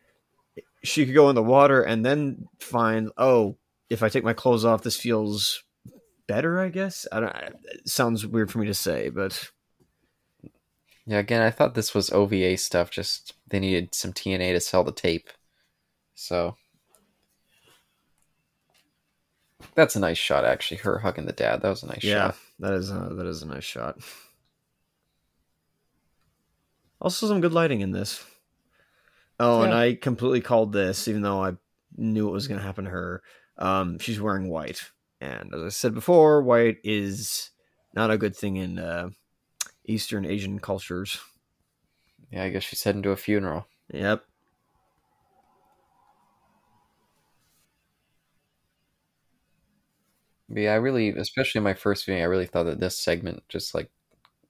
she could go in the water and then find, oh, if I take my clothes off, this feels better. I guess I don't. It sounds weird for me to say, but yeah, again, I thought this was OVA stuff. Just they needed some TNA to sell the tape, so that's a nice shot. Actually, her hugging the dad. That was a nice yeah, shot. that is a, that is a nice shot. Also, some good lighting in this. Oh, and I completely called this, even though I knew it was going to happen to her. Um, she's wearing white, and as I said before, white is not a good thing in uh, Eastern Asian cultures. Yeah, I guess she's heading to a funeral. Yep. But yeah, I really, especially in my first viewing, I really thought that this segment just like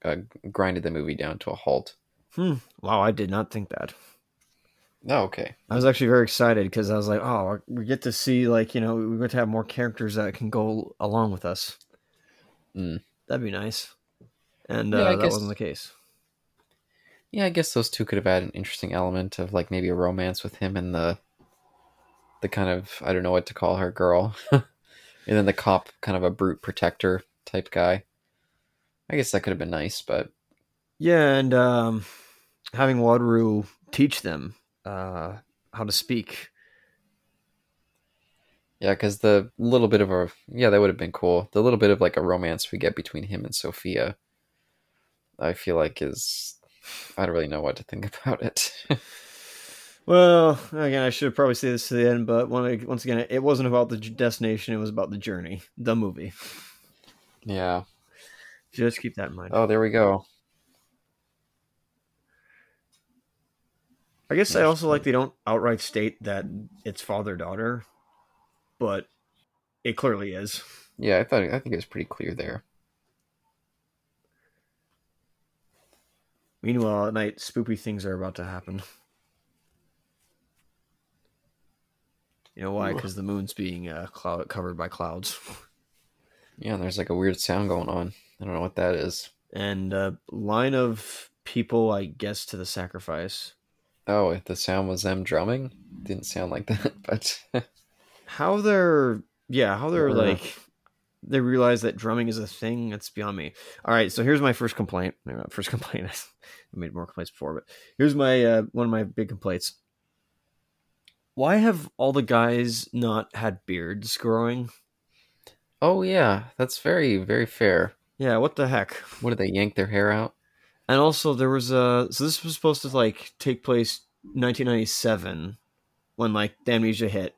uh, grinded the movie down to a halt. Hmm. Wow, I did not think that. Oh, okay. I was actually very excited because I was like, oh, we get to see like you know we get to have more characters that can go along with us. Mm. That'd be nice. And Yeah, uh, that guess- wasn't the case. Yeah, I guess those two could have had an interesting element of like maybe a romance with him and the the kind of I don't know what to call her girl, and then the cop kind of a brute protector type guy. I guess that could have been nice, but Yeah, and um, having Wataru teach them uh, how to speak. yeah, because the little bit of a yeah that would have been cool. The little bit of like a romance we get between him and Sophia, I feel like is I don't really know what to think about it. Well, again, I should probably say this to the end, but one, once again, it wasn't about the destination; it was about the journey, the movie. yeah. Just keep that in mind. Oh, there we go. I guess I also like they don't outright state that it's father daughter, but it clearly is. Yeah, I thought I think it was pretty clear there. Meanwhile, at night, spoopy things are about to happen. You know why? Because the moon's being uh, cloud covered by clouds, Yeah, and there's like a weird sound going on. I don't know what that is. and a line of people, I guess, to the sacrifice. Oh, if the sound was them drumming, didn't sound like that, but How they're, yeah, how they're like, they realize that drumming is a thing. That's beyond me. All right, so here's my first complaint. Maybe not first complaint. I made more complaints before, but here's my uh, one of my big complaints. Why have all the guys not had beards growing? oh yeah, that's very very fair. Yeah, what the heck? What did they yank their hair out? And also, there was a so this was supposed to like take place 1997 when like the amnesia hit.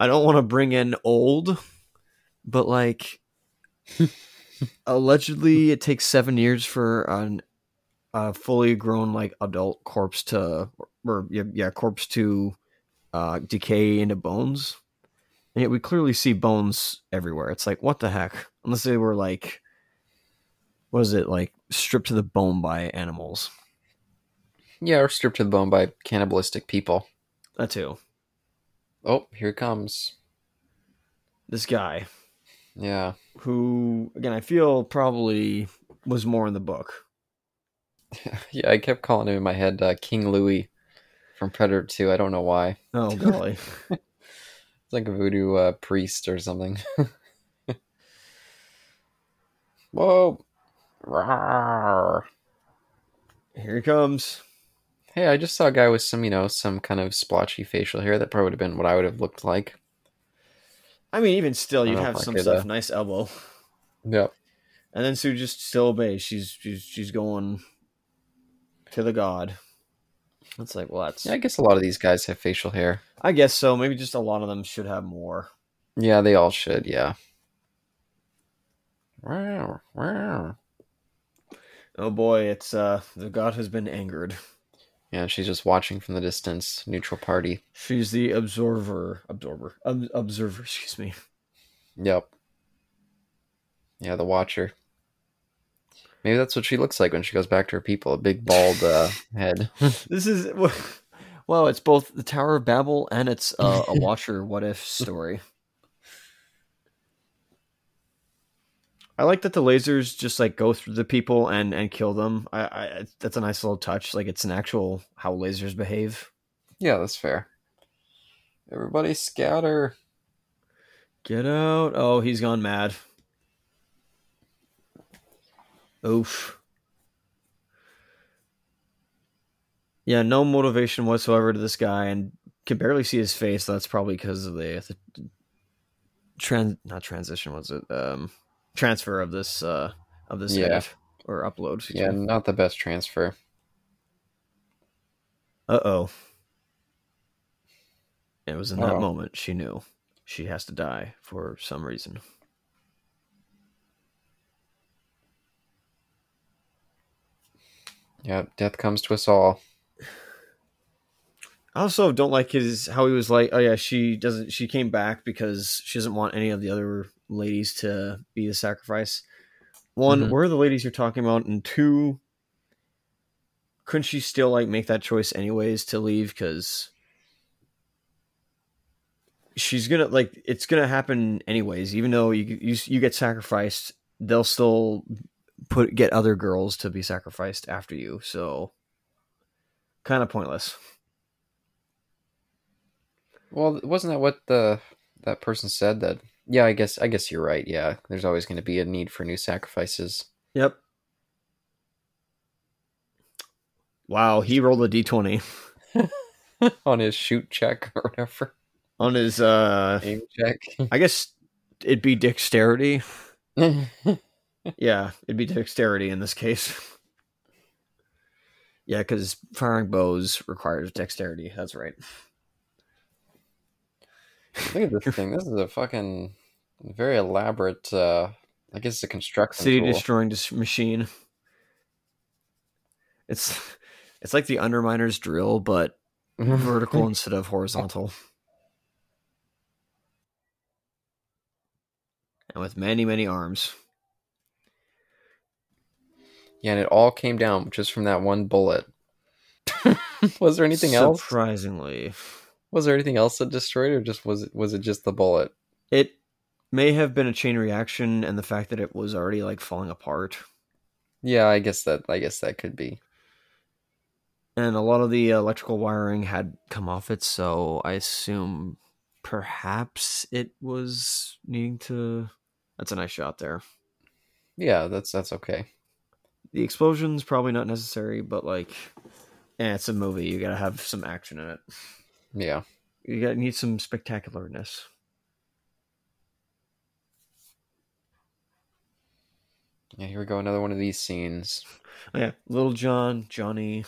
I don't want to bring in old, but like allegedly it takes seven years for an a fully grown like adult corpse to or yeah, yeah corpse to uh, decay into bones, and yet we clearly see bones everywhere. It's like what the heck? Unless they were like, what is it like stripped to the bone by animals? Yeah, or stripped to the bone by cannibalistic people. That too. Oh, here it comes. This guy Yeah, who again I feel probably was more in the book. yeah. I kept calling him in my head uh, King Louis from Predator Two. I don't know why. Oh golly. It's like a voodoo uh, priest or something. Whoa. Rawr. Here he comes. Hey, I just saw a guy with some, you know, some kind of splotchy facial hair. That probably would have been what I would have looked like. I mean, even still, you'd have some stuff. uh, Nice elbow. Yep. And then Sue just still obeys. She's she's she's going to the god. It's like, well, that's. Yeah, I guess a lot of these guys have facial hair. I guess so. Maybe just a lot of them should have more. Yeah, they all should. Yeah. Wow, wow. Oh boy, it's uh the god has been angered. Yeah, she's just watching from the distance. Neutral party. She's the observer, absorber, ob- observer. Excuse me. Yep. Yeah, the Watcher. Maybe that's what she looks like when she goes back to her people—a big bald uh, head. This is well, it's both the Tower of Babel and it's uh, a Watcher what if story. I like that the lasers just like go through the people and and kill them. I, I that's a nice little touch. Like it's an actual how lasers behave. yeah, that's fair. Everybody scatter. Get out! Oh, he's gone mad. Oof. Yeah, no motivation whatsoever to this guy, and can barely see his face. That's probably because of the, the trans not transition was it um transfer of this uh of this Yeah. edit or upload. Yeah, me. not the best transfer. Uh oh. It was in that Uh-oh. moment she knew she has to die for some reason. Yeah, death comes to us all. I also don't like his how he was like, oh yeah, she doesn't. She came back because she doesn't want any of the other ladies to be the sacrifice. One, Mhm. where are the ladies you're talking about? And two, couldn't she still like make that choice anyways to leave? Because she's gonna like it's gonna happen anyways. Even though you you you get sacrificed, they'll still put get other girls to be sacrificed after you. So kind of pointless. Well, wasn't that what the that person said? That yeah, I guess I guess you're right. Yeah, there's always going to be a need for new sacrifices. Yep. Wow, he rolled a d20 on his shoot check or whatever on his uh aim check. I guess it'd be dexterity. Yeah, it'd be dexterity in this case. Yeah, cuz firing bows requires dexterity. That's right. Look at this thing. This is a fucking very elaborate. uh I guess it's a construction City tool. destroying dis- machine. It's it's like the underminer's drill but vertical instead of horizontal. And with many, many arms. yeah, and it all came down just from that one bullet. was there anything else? Surprisingly. Was there anything else that destroyed, or just was it was it just the bullet? It may have been a chain reaction and the fact that it was already like falling apart. Yeah, I guess that I guess that could be. And a lot of the electrical wiring had come off it, so I assume perhaps it was needing to that's a nice shot there. Yeah, that's that's okay. The explosion's probably not necessary, but like eh, it's a movie, you gotta have some action in it. Yeah. You gotta need some spectacularness. Yeah, here we go. Another one of these scenes. Oh, yeah, Little John, Johnny.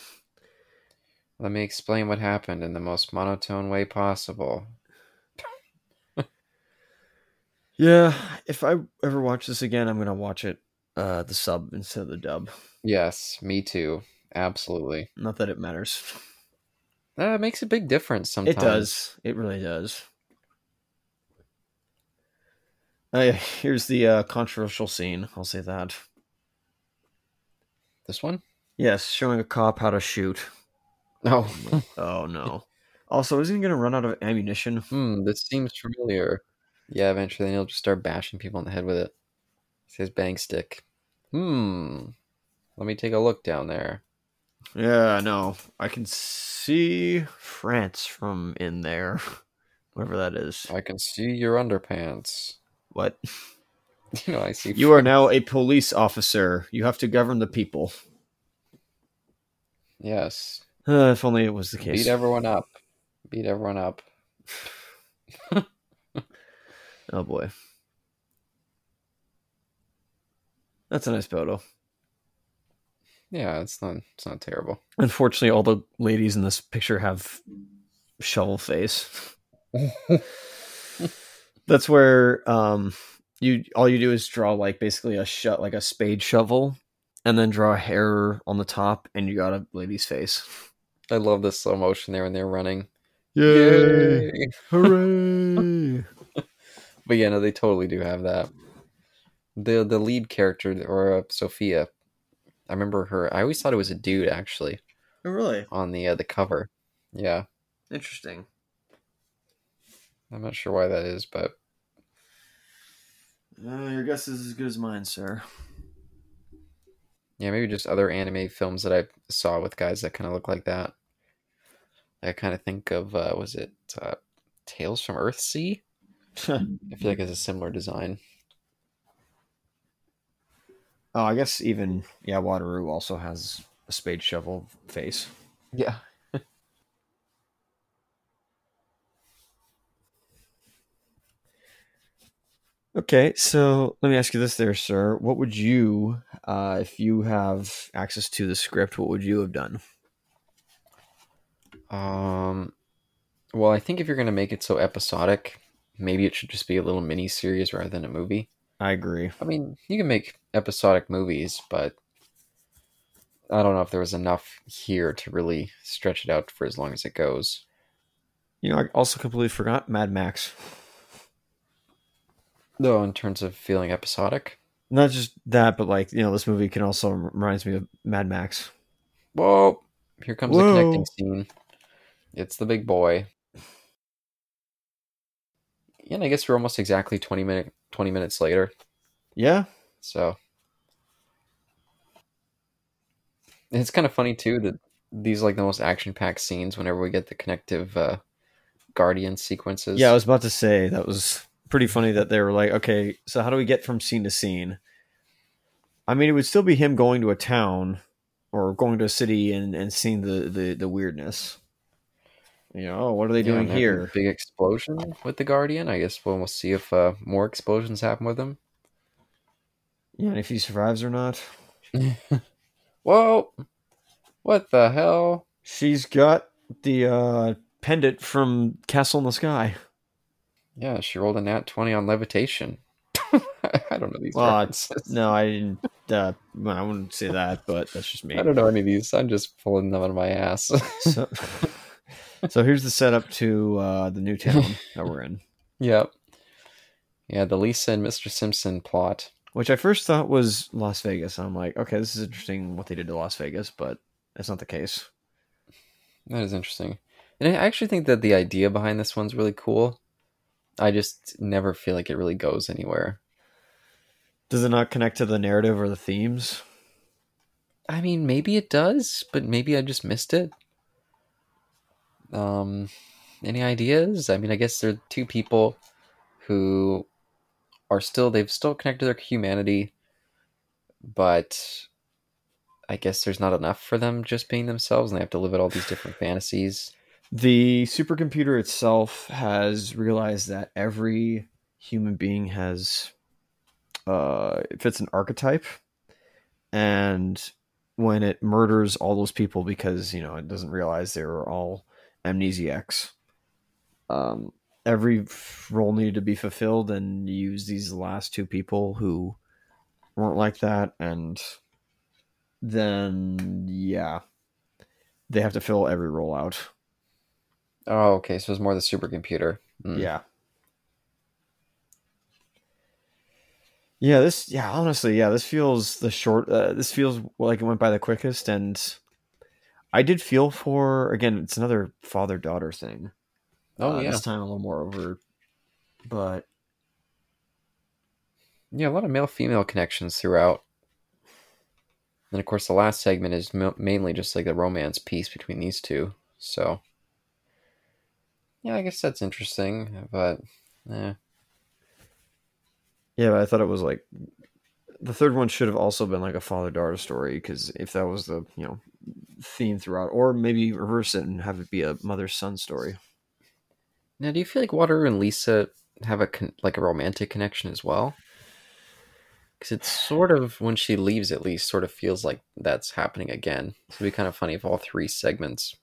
Let me explain what happened in the most monotone way possible. Yeah, if I ever watch this again, I'm gonna watch it uh the sub instead of the dub. Yes, me too. Absolutely. Not that it matters. That makes a big difference sometimes. It does. It really does. Oh, yeah, here's the uh, controversial scene. I'll say that. This one? Yes, showing a cop how to shoot. No. Oh no. Also, isn't he gonna run out of ammunition? hmm, this seems familiar. Yeah, eventually he'll just start bashing people in the head with it. It's his bang stick. Hmm. Let me take a look down there. Yeah, no. I can see France from in there. Whatever that is. I can see your underpants. What? You know, I see. You are now a police officer. You have to govern the people. Yes. Uh, if only it was the case. Beat everyone up. Beat everyone up. Oh boy. That's a nice photo. Yeah, it's not. It's not terrible. Unfortunately, all the ladies in this picture have shovel face. That's where um you all you do is draw like basically a shut like a spade shovel and then draw a hair on the top and you got a lady's face. I love the slow motion there when they're running. Yay! Hooray! But yeah, no, they totally do have that. The the lead character or uh, Sophia, I remember her. I always thought it was a dude actually Oh, really? on the uh, the cover. Yeah, Interesting. I'm not sure why that is, but Uh, your guess is as good as mine, sir. yeah, maybe just other anime films that I saw with guys that kind of look like that. I kind of think of uh, was it uh, Tales from Earthsea? I feel like it's a similar design. Oh, I guess even yeah, Wataru also has a spade shovel face. Yeah. Okay, so let me ask you this, there, sir. What would you, uh, if you have access to the script, what would you have done? Um, well, I think if you're gonna make it so episodic, maybe it should just be a little mini series rather than a movie. I agree. I mean, you can make episodic movies, but I don't know if there was enough here to really stretch it out for as long as it goes. You know, I also completely forgot Mad Max. Though, in terms of feeling episodic, Not just that, but like you know, this movie can also reminds me of Mad Max. whoa, here comes Whoa. the connecting scene. It's the big boy. And I guess we're almost exactly 20 minute 20 minutes later. Yeah, So it's kind of funny too that these are like the most action packed scenes whenever we get the connective uh, guardian sequences. yeah. I was about to say that was pretty funny that they were like, okay, so how do we get from scene to scene? I mean, it would still be him going to a town or going to a city and and seeing the the, the weirdness. You know, oh, what are they Yeah, doing and having a here? Big explosion with the guardian. I guess we'll, we'll see if uh, more explosions happen with him. Yeah, and if he survives or not. Whoa! What the hell? She's got the uh, pendant from Castle in the Sky. Yeah, she rolled a nat twenty on levitation. I don't know these Well, references. No, I didn't. Uh, well, I wouldn't say that, but that's just me. I don't know any of these. I'm just pulling them out of my ass. So, so here's the setup to uh, the new town that we're in, yep. Yeah, the Lisa and Mr. Simpson plot. which I first thought was Las Vegas. I'm like, okay, this is interesting what they did to Las Vegas, but that's not the case. That is interesting. And I actually think that the idea behind this one's really cool. I just never feel like it really goes anywhere. Does it not connect to the narrative or the themes? I mean, maybe it does, but maybe I just missed it. Um, any ideas? I mean, I guess they're two people who are still they've still connected their humanity, but I guess there's not enough for them just being themselves, and they have to live out all these different fantasies. The supercomputer itself has realized that every human being has uh it fits an archetype. And when it murders all those people because you know it doesn't realize they were all amnesiacs um every role needed to be fulfilled and use these last two people who weren't like that and then yeah they have to fill every role out Oh, okay, so it's more the supercomputer. Hmm. yeah. Yeah, this yeah, honestly, yeah, this feels the short uh, this feels like it went by the quickest and I did feel for again, it's another father-daughter thing. Oh Uh, yeah, This time a little more over but yeah, a lot of male female connections throughout. And of course, the last segment is mo- mainly just like the romance piece between these two. So, yeah, I guess that's interesting. But, eh. yeah, but I thought it was like the third one should have also been like a father-daughter story because if that was the, you know, theme throughout or maybe reverse it and have it be a mother-son story. now, do you feel like Wataru and Lisa have a con- like a romantic connection as well? Because it's sort of when she leaves, at least, sort of feels like that's happening again. So it'd be kind of funny if all three segments,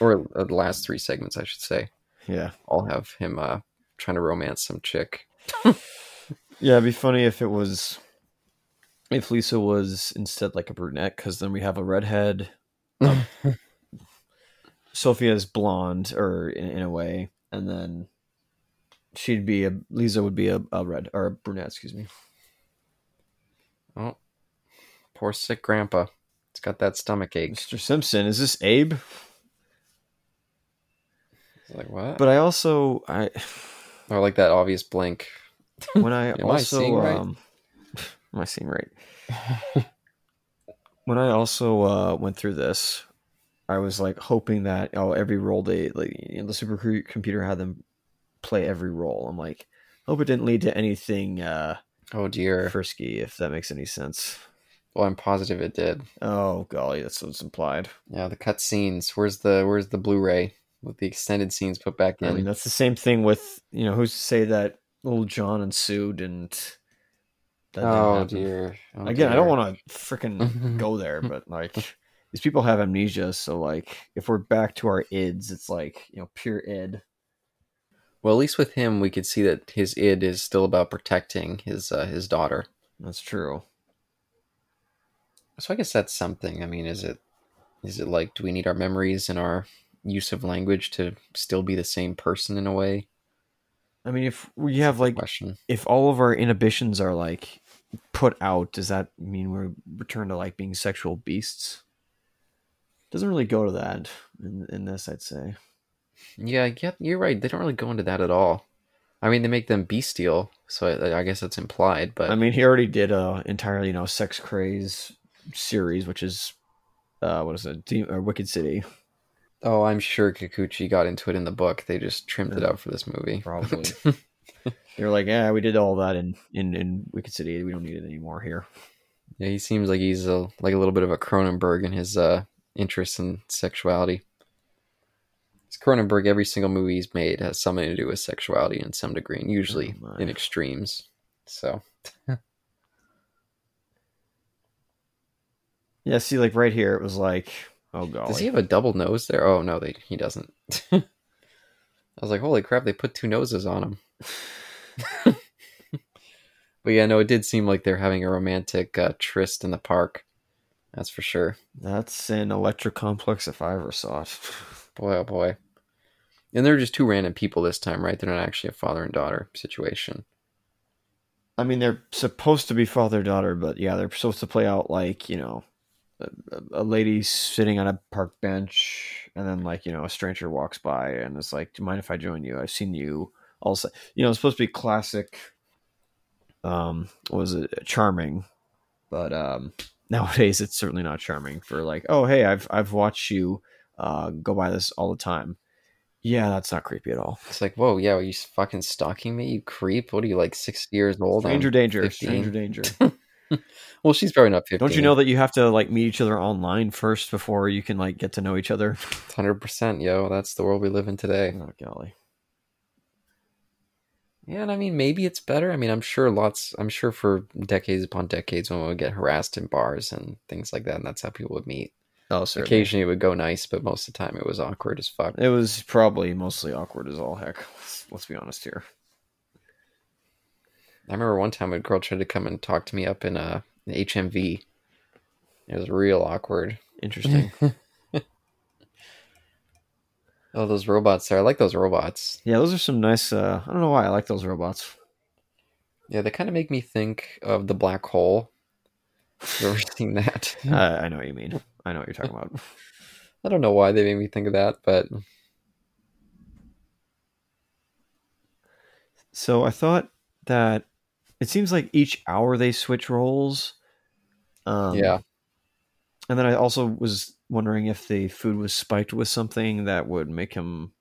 or uh, the last three segments, I should say, Yeah. I'll have him uh, trying to romance some chick. Yeah, it'd be funny if it was if Lisa was instead like a brunette, because then we have a redhead. Sophia's blonde, or in, in a way, and then she'd be a Lisa would be a, a red or a brunette, excuse me. Oh, poor sick grandpa. It's got that stomach ache. Mr. Simpson, is this Abe? Like what? But I also I or like that obvious blank. when I Am I also right? um am I seeing right? when I also uh went through this, I was like hoping that oh every role they like you know, the supercomputer had them play every role. I'm like hope it didn't lead to anything uh Oh dear. frisky if that makes any sense. Well, I'm positive it did. Oh golly, that's what's implied. Yeah, the cut scenes. Where's the Where's the Blu-ray with the extended scenes put back in? I mean that's the same thing with you know who's to say that little John and Sue didn't. that oh happen. dear. Oh, Again, I don't want to freaking go there, but like these people have amnesia, so like if we're back to our ids, it's like you know pure id. Well, at least with him, we could see that his id is still about protecting his uh, his daughter. That's true. So I guess that's something. I mean, is it is it like do we need our memories and our use of language to still be the same person in a way? I mean, if we have like Question. if all of our inhibitions are like put out, does that mean we return to like being sexual beasts? Doesn't really go to that in, in this, I'd say. Yeah, yeah, you're right. They don't really go into that at all. I mean, they make them bestial, so I, I guess that's implied. But I mean, he already did a entirely you know sex craze series, which is uh what is it, De- or Wicked City, oh, I'm sure Kikuchi got into it in the book. They just trimmed it out for this movie. probably. They're like, yeah, we did all that in in in Wicked City. We don't need it anymore here. Yeah, he seems like he's a, like a little bit of a Cronenberg in his uh, interest in sexuality. It's Cronenberg, every single movie he's made has something to do with sexuality in some degree, and usually Oh, in extremes. So Yeah, see, like right here, it was like, oh god, does he have a double nose there? Oh no, they he doesn't. I was like, holy crap, they put two noses on him. but yeah, no, it did seem like they're having a romantic uh, tryst in the park. That's for sure. That's an Electra complex if I ever saw it. Boy, oh boy. And they're just two random people this time, right? They're not actually a father and daughter situation. I mean, they're supposed to be father daughter, but yeah, they're supposed to play out like you know, a, a lady sitting on a park bench, and then like you know, a stranger walks by and it's like, "Do you mind if I join you? I've seen you." Also, you know, it's supposed to be classic. Um, what was it charming? But um, nowadays, it's certainly not charming. For like, oh hey, I've I've watched you uh go by this all the time. Yeah, that's not creepy at all. It's like, whoa, yeah, are you fucking stalking me, you creep? What are you, like 60 years old? I'm Stranger danger, 15. stranger danger. Well, she's probably not 15. Don't you know that you have to like meet each other online first before you can like get to know each other? 100%, yo. That's the world we live in today. Oh golly. Yeah, and I mean, maybe it's better. I mean, I'm sure lots, I'm sure for decades upon decades, when we would get harassed in bars and things like that, and that's how people would meet. Oh, certainly. Occasionally it would go nice, but most of the time it was awkward as fuck. It was probably mostly awkward as all heck. Let's, let's be honest here. I remember one time a girl tried to come and talk to me up in a HMV. It was real awkward. Interesting. Oh, those robots there. I like those robots. yeah, those are some nice. Uh, I don't know why I like those robots. Yeah, they kind of make me think of the black hole. You ever seen that? Uh, I know what you mean. I know what you're talking about. I don't know why they made me think of that, but So I thought that it seems like each hour they switch roles. Um, yeah. And then I also was wondering if the food was spiked with something that would make him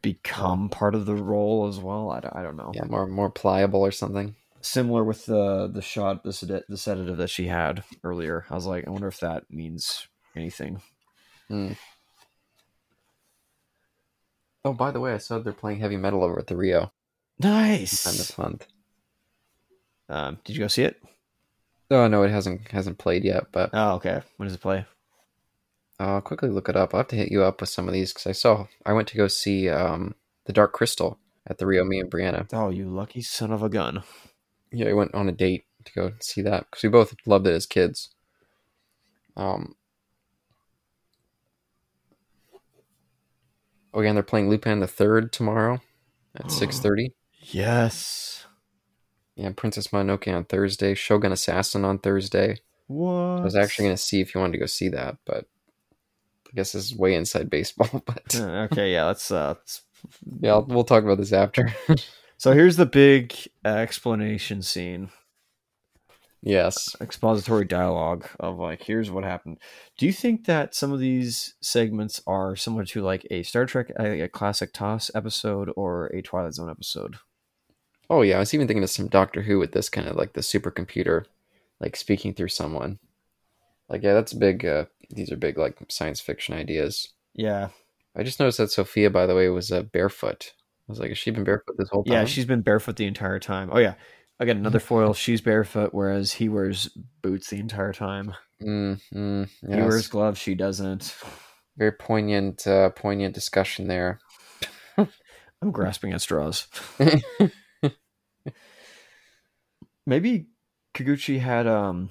become part of the role as well. I, don't- I don't know. Yeah, more more pliable or something. Similar with the the shot, the, sed- the sedative that she had earlier. I was like, I wonder if that means anything. Hmm. Oh, by the way, I saw they're playing heavy metal over at the Rio sometime Nice. this month. Um, did you go see it? Oh no, it hasn't hasn't played yet, but Oh, okay. When does it play? I'll quickly look it up. I'll have to hit you up with some of these because I saw I went to go see um, the Dark Crystal at the Rio. Me and Brianna. Oh, you lucky son of a gun. Yeah, I went on a date to go see that because we both loved it as kids. Um. Oh yeah, and they're playing Lupin the Third tomorrow at six thirty. Yes. Yeah, Princess Mononoke on Thursday, Shogun Assassin on Thursday, What? I was actually going to see if you wanted to go see that, but I guess this is way inside baseball. But Uh, okay, yeah, let's. Uh, let's... yeah, I'll, we'll talk about this after. So here's the big uh, explanation scene, yes. expository dialogue of like, here's what happened. Do you think that some of these segments are similar to like a Star Trek, a, a classic TOS episode, or a Twilight Zone episode? Oh yeah, I was even thinking of some Doctor Who with this kind of like the supercomputer, like speaking through someone. Like yeah, that's a big. Uh, these are big like science fiction ideas. Yeah, I just noticed that Sophia, by the way, was uh, barefoot. I was like, has she been barefoot this whole time? yeah, she's been barefoot the entire time. Oh yeah, again another foil. She's barefoot, whereas he wears boots the entire time. Mm, mm, He wears gloves. She doesn't. very poignant, uh, poignant discussion there. I'm grasping at straws. maybe Kikuchi had um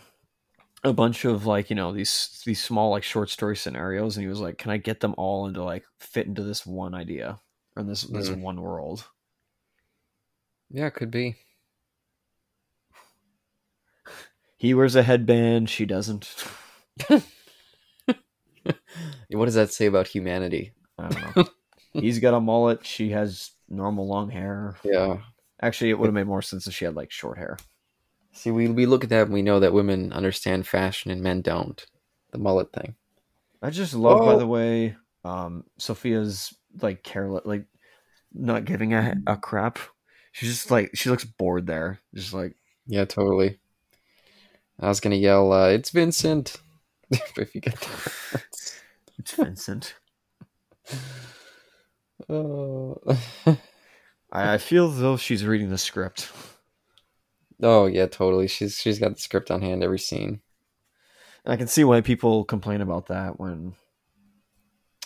a bunch of like you know these these small like short story scenarios and he was like can I get them all into like fit into this one idea or in this this Mm. one world yeah, could be. he wears a headband she doesn't What does that say about humanity? I don't know he's got a mullet she has normal long hair Yeah. actually it would have made more sense if she had like short hair See, we we look at that and we know that women understand fashion and men don't. The mullet thing. I just love by Oh. the way um Sophia's like careless like not giving a, a crap she's just like she looks bored there just like Yeah, totally. I was gonna yell, uh, "It's Vincent!" if you get that. It's Vincent. oh. I, I feel as though she's reading the script. Oh yeah, totally. She's she's got the script on hand every scene. And I can see why people complain about that when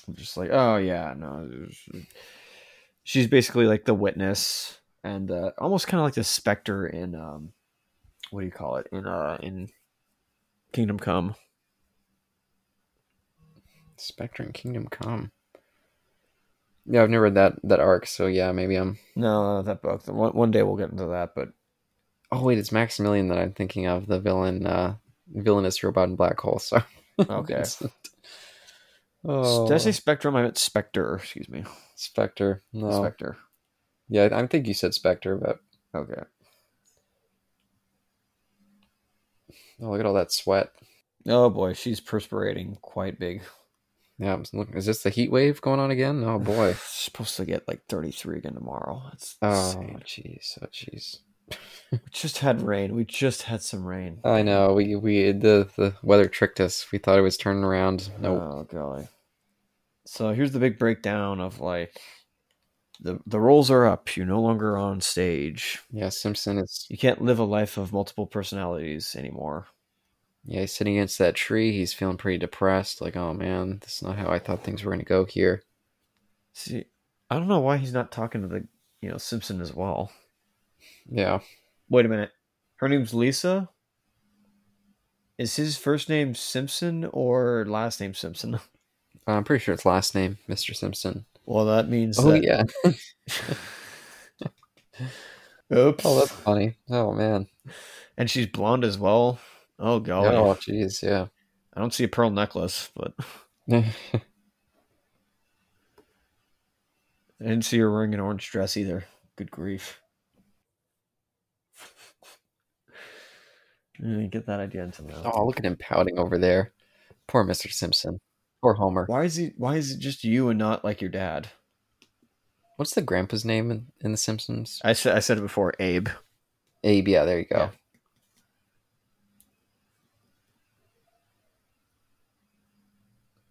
I'm just like, oh yeah, no. She's basically like the witness and uh, almost kind of like the specter in um, what do you call it in uh in Kingdom Come. Spectre in Kingdom Come. Yeah, I've never read that that arc, so yeah, maybe I'm. No, that book. One, one day we'll get into that, but Oh wait, it's Maximilian that I'm thinking of, the villain, uh, villainous robot in Black Hole. So okay. Oh, Did I say Spectrum? I meant Spectre. Excuse me, Spectre? No, Spectre. yeah, I think you said Spectre, but Okay. oh, look at all that sweat. Oh boy, she's perspirating quite big. Yeah, I'm looking. Is this the heat wave going on again? Oh boy. supposed to get like 33 again tomorrow. That's Oh jeez. Oh jeez. We just had rain. We just had some rain. I know. We we the the weather tricked us. We thought it was turning around. Nope. Oh golly. So here's the big breakdown of like the the roles are up. You're no longer on stage. Yeah, Simpson is. You can't live a life of multiple personalities anymore. Yeah, he's sitting against that tree. He's feeling pretty depressed. Like, oh man, this is not how I thought things were going to go here. See, I don't know why he's not talking to the you know Simpson as well. Yeah. Wait a minute. Her name's Lisa. Is his first name Simpson or last name Simpson? I'm pretty sure it's last name, Mr. Simpson. Well, that means Oh that. yeah. Oh, Oops. Oh, that's funny. Oh man. And she's blonde as well. Oh god. Oh jeez, yeah. I don't see a pearl necklace, but I didn't see her wearing an orange dress either. Good grief. I didn't get that idea until now. oh, look at him pouting over there. Poor Mr. Simpson. Poor Homer. Why is he? Why is it just you and not like your dad? What's the grandpa's name in, in The Simpsons? I said I said it before. Abe. Abe. Yeah, there you go. Yeah.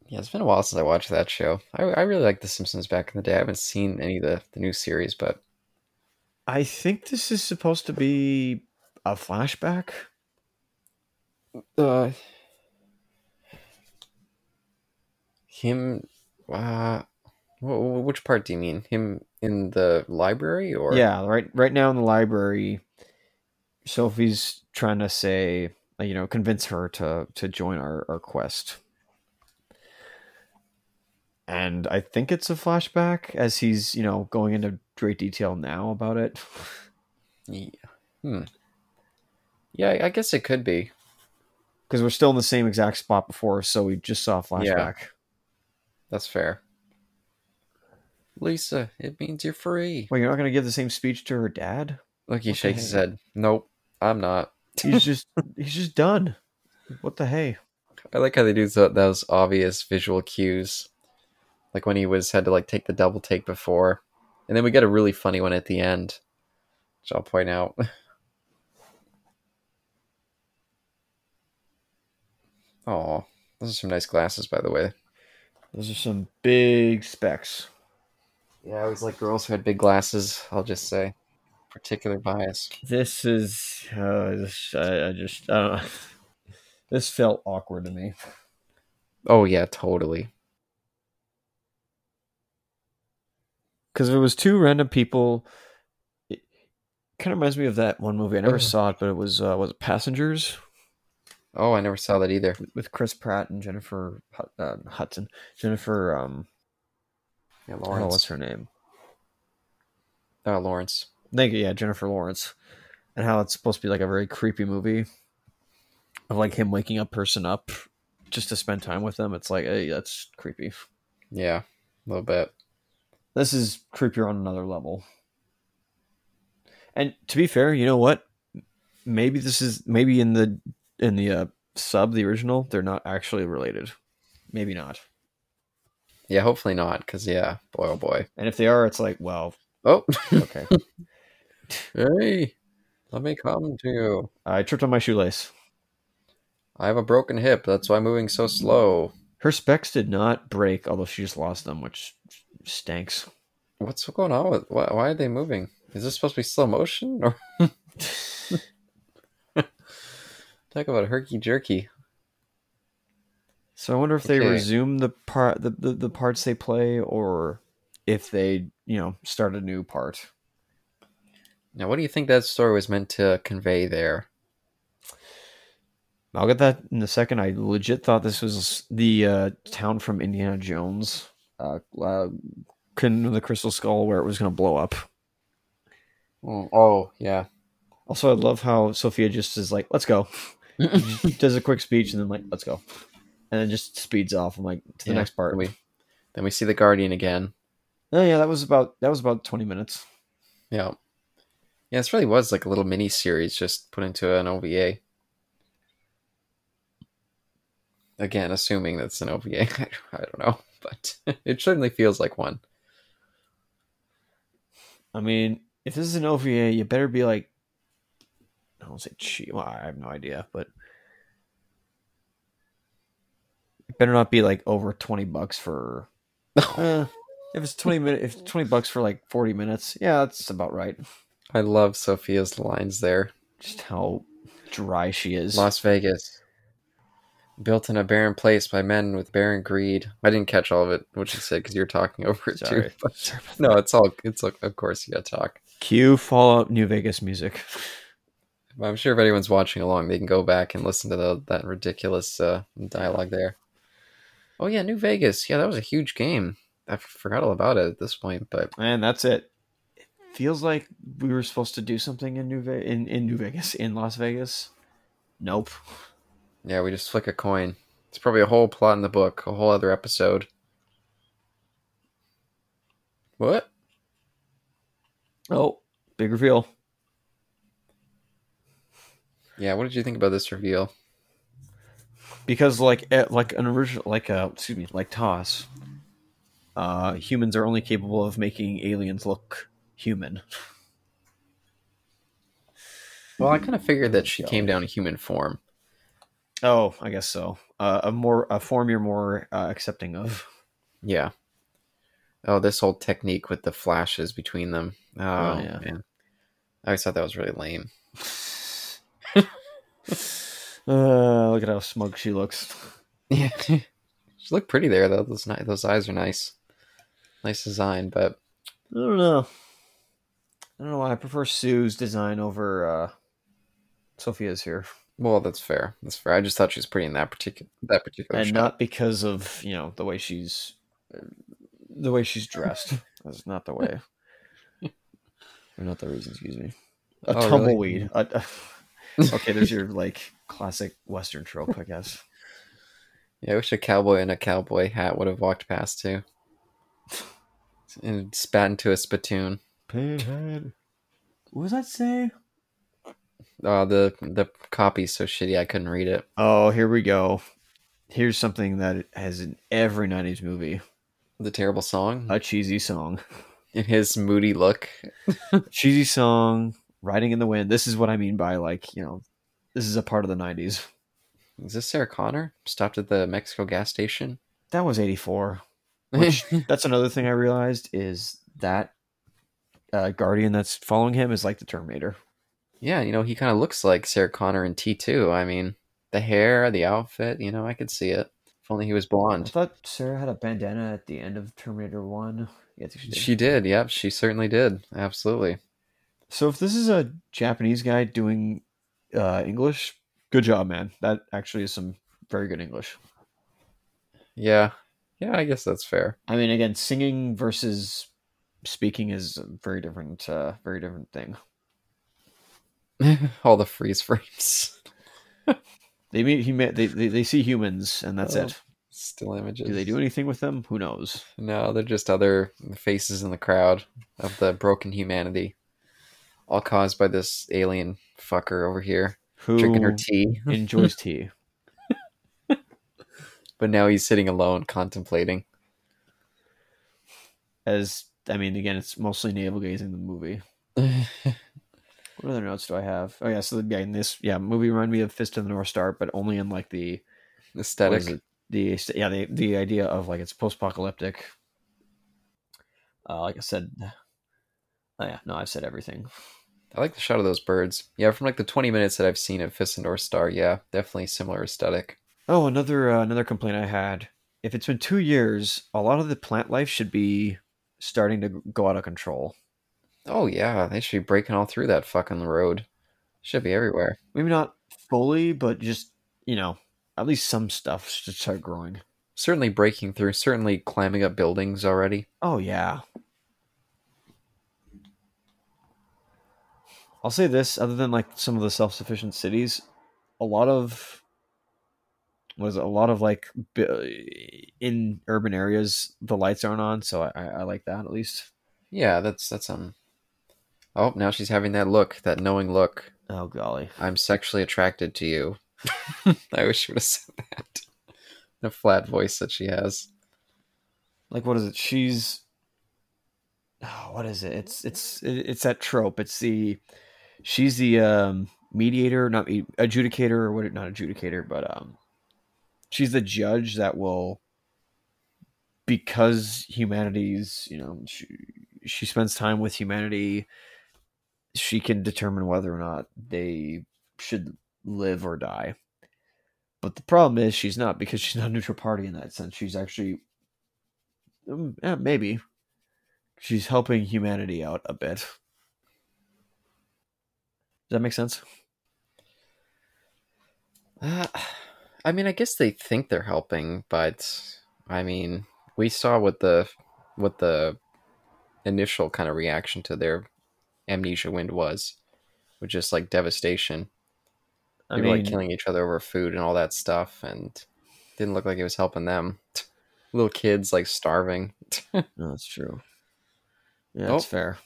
Yeah, it's been a while since I watched that show. I, I really liked The Simpsons back in the day. I haven't seen any of the, the new series, but I think this is supposed to be a flashback. Uh, him. Uh, wh- wh- which part do you mean? Him in the library, or Yeah, right. Right now in the library, Sophie's trying to say, uh, you know, convince her to to join our our quest. And I think it's a flashback as he's, you know, going into great detail now about it. Yeah. Hmm. Yeah, I guess it could be. Because we're still in the same exact spot before, so we just saw a flashback. That's fair. Lisa, it means you're free. Well, you're not gonna give the same speech to her dad. Look, he What shakes his head. Nope, I'm not. He's just he's just done. What the hey? I like how they do tho- those obvious visual cues, like when he was had to like take the double take before, and then we get a really funny one at the end, which I'll point out. Oh, those are some nice glasses, by the way. Those are some big specs. Yeah, I always like girls who had big glasses. I'll just say, particular bias. This is uh, this, I, I just I don't know. This felt awkward to me. Oh yeah, totally. because if it was two random people. It kind of reminds me of that one movie. I never saw it, but it was uh, was it Passengers Oh, I never saw that either. with Chris Pratt and Jennifer uh, Hudson. Jennifer, um, Yeah, oh, Lawrence. what's her name? Oh, Lawrence. Thank you, yeah, Jennifer Lawrence, and how it's supposed to be like a very creepy movie of like him waking a person up just to spend time with them. It's like, hey, that's creepy. Yeah, a little bit. This is creepier on another level. And to be fair, you know what? Maybe this is maybe in the in the uh, sub, the original, they're not actually related. Maybe not. Yeah, hopefully not, because yeah, boy oh boy. And if they are, it's like, well, Oh, okay. hey, let me come to you. I tripped on my shoelace. I have a broken hip. That's why I'm moving so slow. Her specs did not break, although she just lost them, which stinks. What's going on with? Why, why are they moving? Is this supposed to be slow motion or? Talk about herky jerky. So I wonder if they Okay. resume the part the, the, the parts they play or if they, you know, start a new part. Now, what do you think that story was meant to convey there? I'll get that in a second. I legit thought this was the uh, town from Indiana Jones, uh, uh, the Crystal Skull, where it was going to blow up. Oh, oh yeah. Also, I love how Sophia just is like, "Let's go," does a quick speech, and then like, "Let's go," and then just speeds off. I'm like, to the Yeah, next part. Then we, then we see the Guardian again. Oh yeah, that was about that was about twenty minutes. Yeah. Yeah, this really was like a little mini series just put into an OVA. Again, assuming that's an OVA. I don't know, but it certainly feels like one. I mean, if this is an OVA, you better be like, I don't say cheap. Well, I have no idea, but it better not be like over twenty bucks for. Uh, if it's twenty minute, if twenty bucks for like forty minutes, yeah, that's about right. I love Sophia's lines there. Just how dry she is. Las Vegas. Built in a barren place by men with barren greed. I didn't catch all of it, what you said, because you're talking over it Sorry. too. But no, it's all. It's of course you got to talk. Cue Fallout New Vegas music. I'm sure if anyone's watching along, they can go back and listen to the, that ridiculous uh, dialogue there. Oh yeah, New Vegas. Yeah, that was a huge game. I forgot all about it at this point, but And that's it. It feels like we were supposed to do something in New Ve- in, in New Vegas in Las Vegas. Nope. yeah, we just flick a coin. It's probably a whole plot in the book, a whole other episode. What? Oh, big reveal. Yeah, what did you think about this reveal? because like eh, like an original like uh excuse me like TOS uh humans are only capable of making aliens look human Well, I kind of figured that she came down in human form. oh i guess so uh, a more a form you're more uh, accepting of Yeah. Oh, this whole technique with the flashes between them. Oh, Oh, yeah. man. I always thought that was really lame. uh look at how smug she looks Yeah. she looked pretty there though. Those ni- those eyes are nice. Nice design, but i don't know i don't know why i prefer sue's design over uh sophia's here well, that's fair. That's fair. I just thought she was pretty in that particular that particular and shot. not because of you know the way she's the way she's dressed that's not the way or not the reason excuse me a Oh, really? tumbleweed a, a, Okay, there's your like classic Western trope, I guess. Yeah, I wish a cowboy in a cowboy hat would have walked past too. And spat into a spittoon. Pinhead. What does that say? Uh, the the copy's so shitty I couldn't read it. Oh, here we go. Here's something that has in every '90s movie: The terrible song. a cheesy song. In his moody look. cheesy song, "Riding in the Wind." This is what I mean by like you know, this is a part of the '90s. Is this Sarah Connor? Stopped at the Mexico gas station. That was '84. Which that's another thing I realized is that uh, Guardian that's following him is like the Terminator. yeah, you know, he kind of looks like Sarah Connor in T2. I mean, the hair, the outfit, you know, I could see it. If only he was blonde. I thought Sarah had a bandana at the end of Terminator One. Yeah, she did. She did. Yep, she certainly did. Absolutely. So if this is a Japanese guy doing uh, English, good job, man. That actually is some very good English. Yeah. Yeah, I guess that's fair. I mean, again, singing versus speaking is a very different, uh, very different thing. All the freeze frames. They meet, met, they, they they see humans, and that's Oh. it. Still images. Do they do anything with them? Who knows? No, they're just other faces in the crowd of the broken humanity. All caused by this alien fucker over here Who drinking her tea. enjoys tea? But now he's sitting alone contemplating. As I mean, again, it's mostly navel gazing. The movie. What other notes do I have? Oh yeah, so yeah, in this yeah movie reminded me of Fist of the North Star, but only in like the what Aesthetic. it? The yeah the the idea of like it's post apocalyptic. Uh, like I said, oh yeah, no, I've said everything. I like the shot of those birds. Yeah, from like the 20 minutes that I've seen of North Star, yeah, definitely similar aesthetic. Oh, another uh, another complaint I had. If it's been two years, a lot of the plant life should be starting to go out of control. Oh yeah, they should be breaking all through that fucking road. Should be everywhere. Maybe not fully, but just you know, at least some stuff should start growing. Certainly breaking through, certainly climbing up buildings already. Oh yeah. I'll say this: other than like some of the self-sufficient cities, a lot of was a lot of like in urban areas the lights aren't on, so I, I like that at least. Yeah, that's that's um Oh, now she's having that look, that knowing look. Oh golly, I'm sexually attracted to you. I wish she would have said that. The flat voice that she has. like what is it? She's oh, what is it? It's it's it's that trope. It's the she's the um mediator, not adjudicator, or what? Not adjudicator, but um, she's the judge that will because humanity's you know she, she spends time with humanity she can determine whether or not they should live or die. But the problem is she's not because she's not a neutral party in that sense. She's actually um, yeah, maybe. She's helping humanity out a bit that make sense Uh, I mean, I guess they think they're helping, but I mean, we saw what the what the initial kind of reaction to their amnesia wind was, which is like devastation. i People mean like killing each other over food and all that stuff, and didn't look like it was helping them. Little kids like starving. no, that's true yeah that's Oh. fair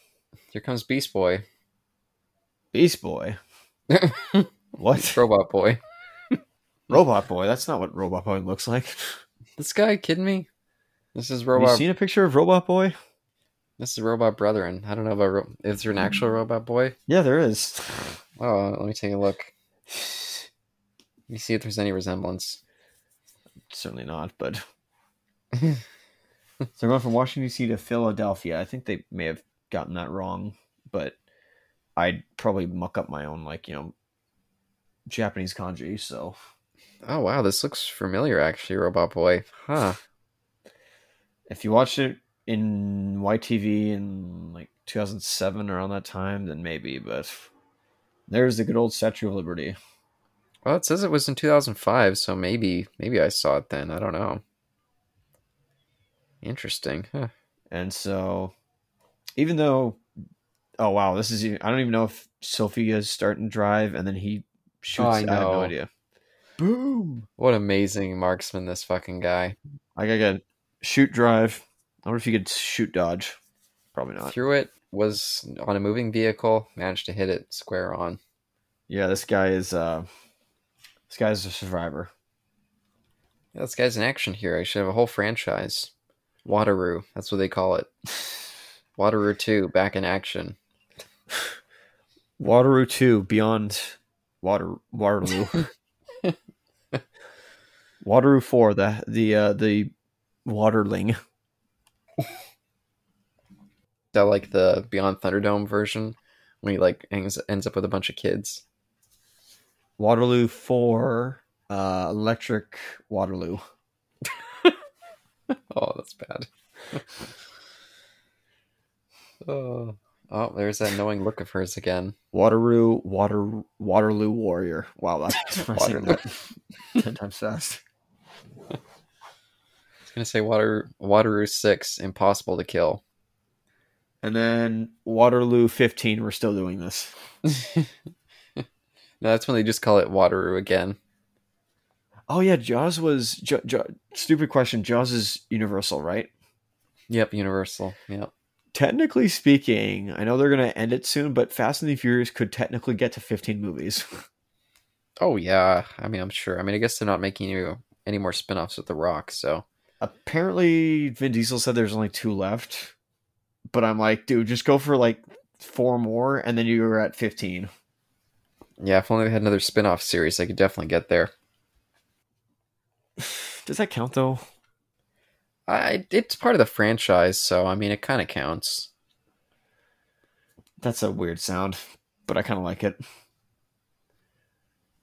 Here comes Beast Boy, beast boy what Robot Boy. robot boy that's not what robot boy looks like This guy kidding me? This is have you seen a picture of robot boy This is Robot Brethren. I don't know about. Ro- is there an actual Robot Boy? yeah there is Oh, let me take a look. Let me see if there's any resemblance. certainly not but so they're going from washington dc to philadelphia i think they may have gotten that wrong but i'd probably muck up my own like you know japanese kanji so Oh wow, this looks familiar actually, Robot Boy. Huh. if you watched it in YTV in like 2007 around that time, then maybe. But there's the good old Statue of Liberty. Well, it says it was in 2005, so maybe maybe I saw it then. I don't know. Interesting. Huh. And so, even though, oh wow, this is I don't even know if Sophia's starting to drive, and then he shoots. Oh, I I, have no idea. Boom! What amazing marksman this fucking guy. I got to shoot drive. I wonder if you could shoot dodge. Probably not. Threw it, was on a moving vehicle, managed to hit it square on. Yeah, this guy is. uh This guy's a survivor. Yeah, this guy's an action hero. He should have a whole franchise. Wataru, that's what they call it. Wataru 2, back in action. Waterloo two beyond water Waterloo. Waterloo four the the uh, the waterling. That like the Beyond Thunderdome version when he like ends, ends up with a bunch of kids. Waterloo four uh, electric Waterloo. Oh, that's bad. oh. Oh, there's that knowing look of hers again. Waterloo water Waterloo warrior. Wow, that's I'm saying Waterloo. that ten times fast. I was gonna say Water Wataru Six, impossible to kill. And then Waterloo fifteen. We're still doing this. no, that's when they just call it Waterloo again. Oh yeah, Jaws was J- J- stupid question. Jaws is Universal, right? Yep, Universal. Yep. Technically speaking, I know they're going to end it soon, but Fast and the Furious could technically get to 15 movies. Oh yeah. I mean, I'm sure. I mean, I guess they're not making you any more spin-offs with The Rock, so Apparently, Vin Diesel said there's only two left, but I'm like, dude, just go for like four more, and then you're at 15. yeah. If only they had another spin-off series, I could definitely get there. Does that count though? I it's part of the franchise, so I mean, it kind of counts. That's a weird sound, but I kind of like it.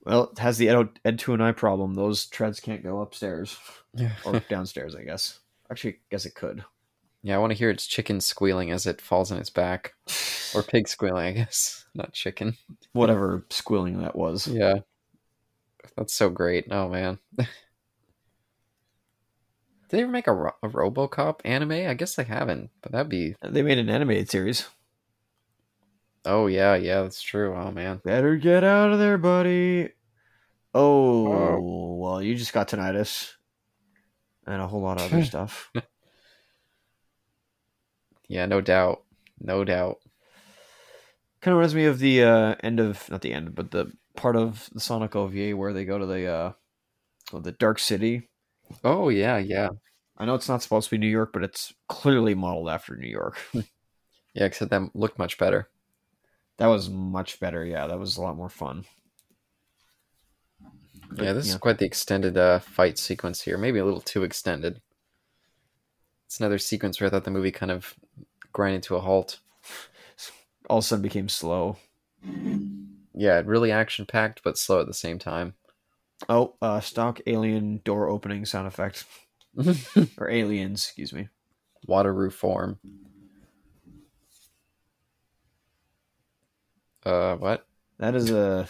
Well, it has the Ed, ED-209 problem. Those treads can't go upstairs or downstairs, I guess. Actually, I guess it could. Yeah, I want to hear its chicken squealing as it falls on its back, or pig squealing, I guess, not chicken. Whatever squealing that was. Yeah, that's so great. Oh man, did they ever make a, Ro- a RoboCop anime? I guess they haven't, but that'd be. They made an animated series. Oh yeah, yeah, that's true. Oh man, Better get out of there, buddy. Oh, Oh. well, you just got tinnitus. And a whole lot of other stuff. yeah, no doubt, no doubt. Kind of reminds me of the uh, end of, not the end, but the part of the Sonic OVA where they go to the, uh, the Dark City. Oh yeah, yeah, I know it's not supposed to be New York, but it's clearly modeled after New York. yeah. Except that looked much better. That was much better. Yeah, that was a lot more fun. But, yeah, this yeah. is quite the extended uh, fight sequence here. Maybe a little too extended. It's another sequence where I thought the movie kind of grinded to a halt. all of a sudden became slow. Yeah, really action packed, but slow at the same time. Oh, uh, stock alien door opening sound effect. Or aliens, excuse me. Wataru form. Uh, what? That is a.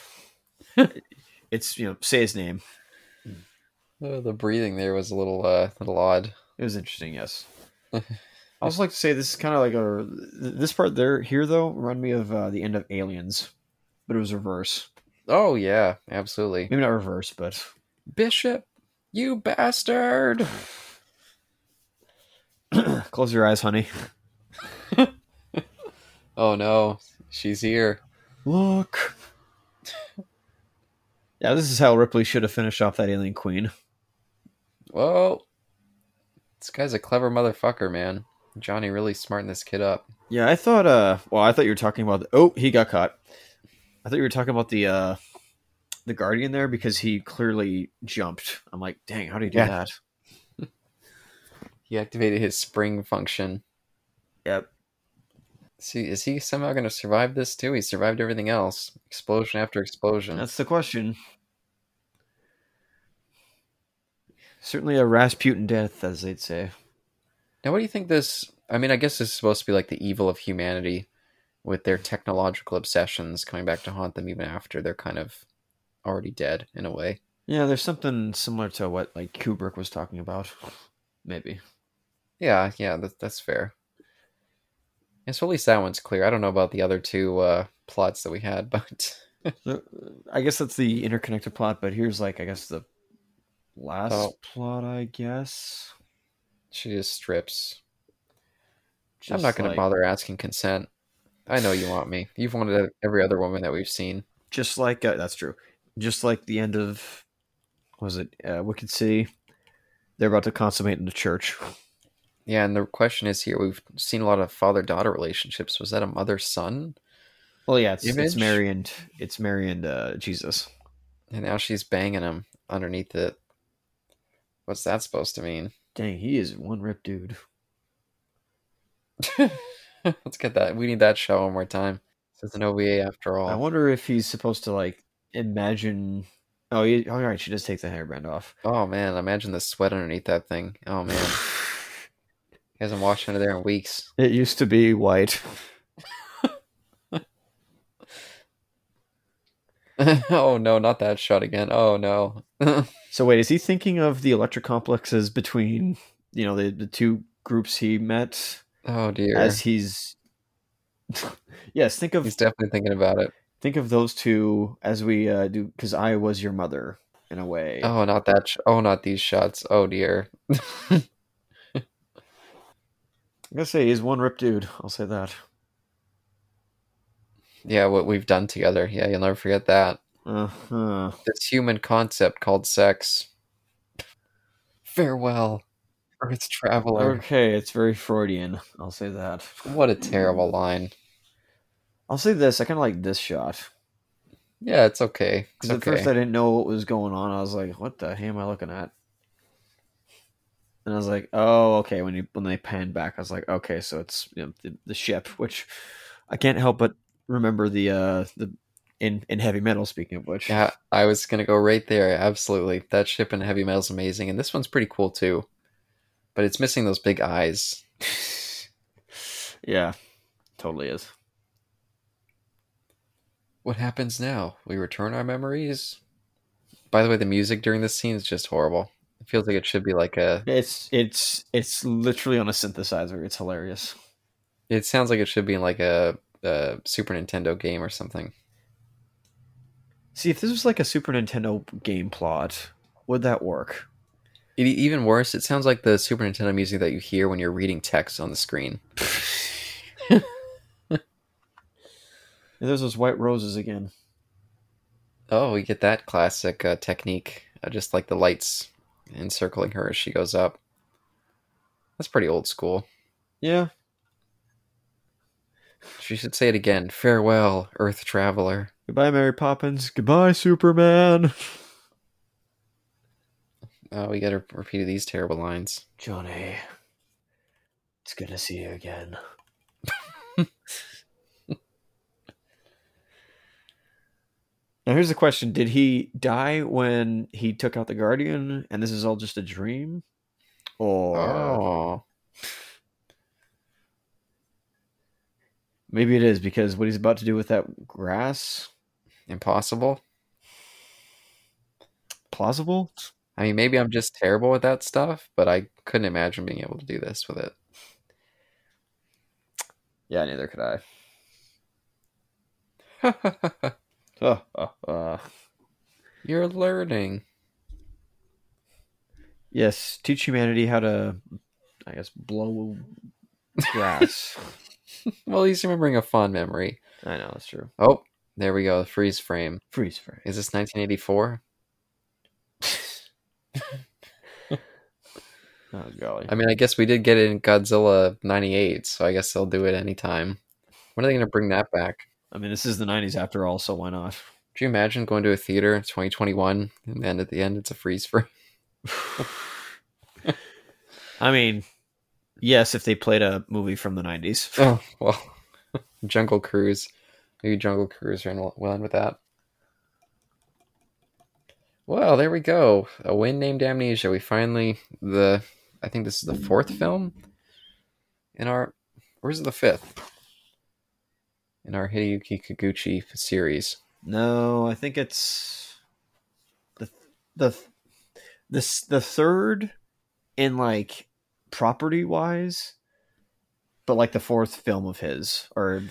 it's you know say his name. Uh, the breathing there was a little, uh, little odd. It was interesting. Yes. I also like to say this is kind of like a this part there here though reminded me of uh, the end of Aliens, but it was reverse. Oh yeah, absolutely. Maybe not reverse, but Bishop, you bastard! close your eyes, honey. Oh no, she's here. Look. Yeah, this is how Ripley should have finished off that alien queen. Whoa, this guy's a clever motherfucker, man. Johnny really smarting this kid up. Yeah, I thought. Uh, well, I thought you were talking about. The, oh, he got caught. I thought you were talking about the uh, the guardian there because he clearly jumped. I'm like, dang, how did he do Yeah. that? He activated his spring function. Yep. See, is he somehow going to survive this too? He survived everything else, explosion after explosion. That's the question. Certainly a Rasputin death, as they'd say. Now, what do you think this? I mean, I guess this is supposed to be like the evil of humanity, with their technological obsessions coming back to haunt them even after they're kind of already dead in a way. Yeah, there's something similar to what like Kubrick was talking about. Maybe. Yeah, yeah, that, that's fair. Yeah, so at least that one's clear. I don't know about the other two uh, plots that we had, but I guess that's the interconnected plot, but here's like I guess the last Oh. plot. I guess. She just strips. I'm not going like- to bother asking consent. I know you want me. You've wanted every other woman that we've seen. Just like uh, that's true. Just like the end of was it uh, Wicked City? They're about to consummate in the church. Yeah, and the question is here: we've seen a lot of father-daughter relationships. Was that a mother-son? Well, yeah, it's, it's Mary and it's Mary and uh, Jesus. And now she's banging him underneath it. What's that supposed to mean? Dang, he is one rip dude. Let's get that. We need that show one more time. It's an OVA after all. I wonder if he's supposed to like imagine. Oh, he, oh, all right. She does take the hairband off. Oh man, imagine the sweat underneath that thing. Oh man, he hasn't washed under there in weeks. It used to be white. oh no, not that shot again. Oh no. So wait, is he thinking of the Electra complexes between you know the the two groups he met oh dear. as he's? yes, think of He's definitely thinking about it. think of those two as we uh, do because I was your mother in a way. Oh, not that. Sh- oh, not these shots. Oh dear. I'm gonna say he's one rip dude. I'll say that. Yeah, what we've done together. Yeah, you'll never forget that. Uh-huh. This human concept called sex. Farewell, Earth's traveler. Okay, it's very Freudian. I'll say that. What a terrible line. I'll say this. I kind of like this shot Yeah, it's okay. Because at okay. first I didn't know what was going on. I was like, "What the hell am I looking at?" And I was like, "Oh, okay." When you when they pan back, I was like, "Okay, so it's you know, the, the ship." Which I can't help but remember the uh the in in heavy metal. Speaking of which, Yeah, I was gonna go right there. Absolutely, that ship in heavy metal's amazing, and this one's pretty cool too. But it's missing those big eyes. yeah, totally is. What happens now? We return our memories. By the way, the music during this scene is just horrible. It feels like it should be like a. It's it's it's literally on a synthesizer. It's hilarious. It sounds like it should be in like a, a Super Nintendo game or something. See, if this was like a Super Nintendo game plot, would that work? It, even worse, it sounds like the Super Nintendo music that you hear when you're reading text on the screen. There's those white roses again. Oh, we get that classic uh, technique, uh, just like the lights encircling her as she goes up. That's pretty old school. Yeah. She should say it again. Farewell, Earth Traveler. Goodbye, Mary Poppins. Goodbye, Superman. Oh, we gotta repeat these terrible lines. Johnny, it's good to see you again. now, here's the question Did he die when he took out the Guardian and this is all just a dream? Or Oh, maybe it is because what he's about to do with that grass? impossible. Plausible? I mean, maybe I'm just terrible with that stuff, but I couldn't imagine being able to do this with it. Yeah, neither could I. Uh. You're learning. Yes, teach humanity how to, I guess, blow grass. Well, he's remembering a fond memory. I know that's true. Oh, there we go. Freeze frame. Freeze frame. Is this 1984? Oh golly. I mean, I guess we did get it in Godzilla 98, so I guess they'll do it anytime. When are they going to bring that back? I mean, this is the '90s after all, so why not? Do you imagine going to a theater in 2021 and then at the end it's a freeze frame? I mean, yes, if they played a movie from the '90s. Oh, well, Jungle Cruise. Maybe Jungle Cruise well in with that. Well, there we go. A Wind named Amnesia. We finally the I think this is the fourth film in our or is it the fifth? In our Hideyuki Kikuchi series. No, I think it's the the this the third in like property wise, but like the fourth film of his or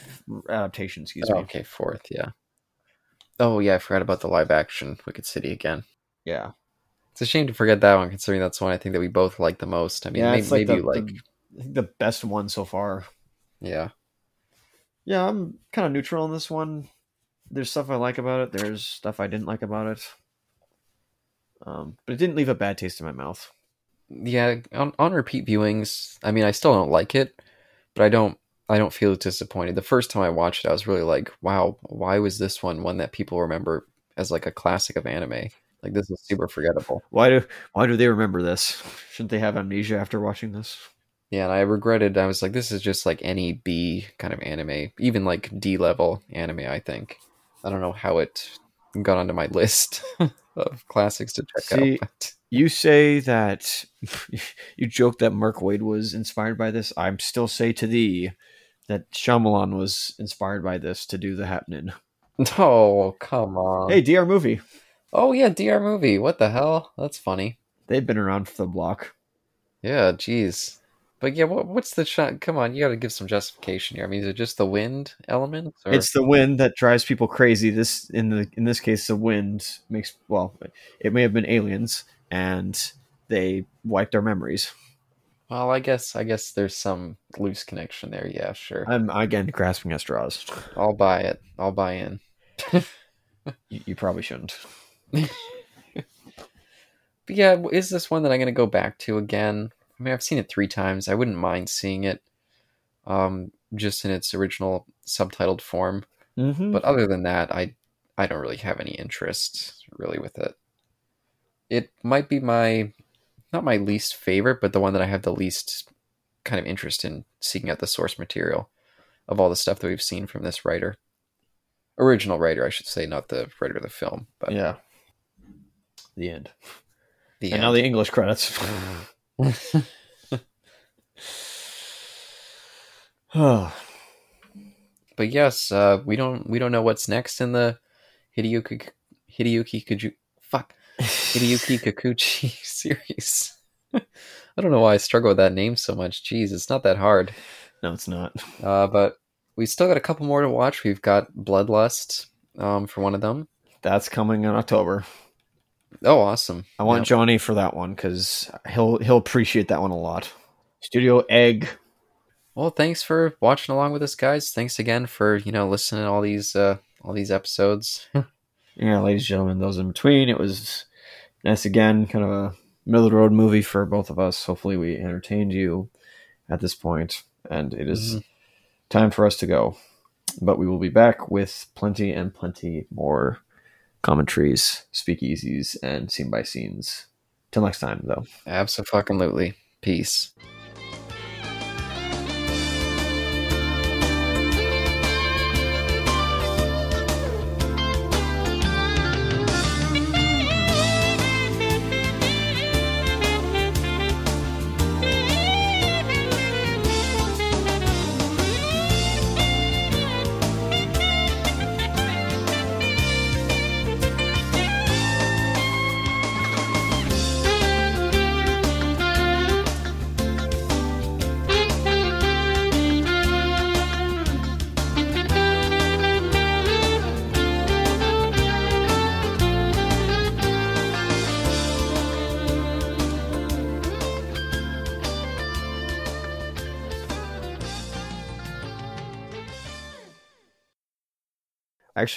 adaptation. Excuse Oh, me. okay, fourth, yeah. Oh yeah, I forgot about the live action Wicked City again. Yeah, It's a shame to forget that one, considering that's one I think that we both like the most. I mean, yeah, maybe, like maybe the, you like, the, I think the best one so far. yeah, Yeah, I'm kind of neutral on this one. There's stuff I like about it. There's stuff I didn't like about it. Um, but it didn't leave a bad taste in my mouth. yeah. On, on repeat viewings, I mean, I still don't like it, but I don't, I don't feel disappointed. The first time I watched it, I was really like, wow, why was this one one that people remember as like a classic of anime? Like this is super forgettable. Why do why do they remember this? Shouldn't they have amnesia after watching this? Yeah, and I regretted. I was like, this is just like any B kind of anime, even like D level anime. I think. I don't know how it got onto my list of classics to check See, out. You say that you joke that Mark Waid was inspired by this. I'm still say to thee that Shyamalan was inspired by this to do the happening. no, oh, come on. Hey, DR movie. Oh yeah, DR movie. What the hell? That's funny. They've been around for the block. Yeah, jeez. But yeah, what, what's the shot? Come on, you got to give some justification here. I mean, is it just the wind element? Or... It's the wind that drives people crazy. This in the in this case, the wind makes well, it may have been aliens, and they wiped our memories. Well, I guess I guess there's some loose connection there. Yeah, sure. I'm again grasping at straws. I'll buy it. I'll buy in. You, you probably shouldn't. But yeah, is this one that I'm going to go back to again? I mean, I've seen it three times. I wouldn't mind seeing it um, just in its original subtitled form. Mm-hmm. But other than that, I I don't really have any interest really with it. It might be my not my least favorite, but the one that I have the least kind of interest in seeking out the source material of all the stuff that we've seen from this writer. Original writer, I should say, not the writer of the film, but yeah. The end. the and now the English credits. but yes, uh, we don't we don't know what's next in the Hideyuki Hideyuki Hideyuki Kikuchi series. I don't know why I struggle with that name so much. Jeez, it's not that hard. no, it's not. Uh, but we still got a couple more to watch. We've got Bloodlust um, for one of them. That's coming in October. Oh, awesome! I want Yep. Johnny for that one because he'll he'll appreciate that one a lot. Studio Egg. Well, thanks for watching along with us, guys. Thanks again for you know listening to all these uh, all these episodes. Yeah, ladies and gentlemen, those in between. It was nice again, kind of a middle of the road movie for both of us. Hopefully, we entertained you at this point, and it is Mhm. time for us to go. But we will be back with plenty and plenty more commentaries, speakeasies, and scene by scenes. Till next time, though. Absolutely. Peace.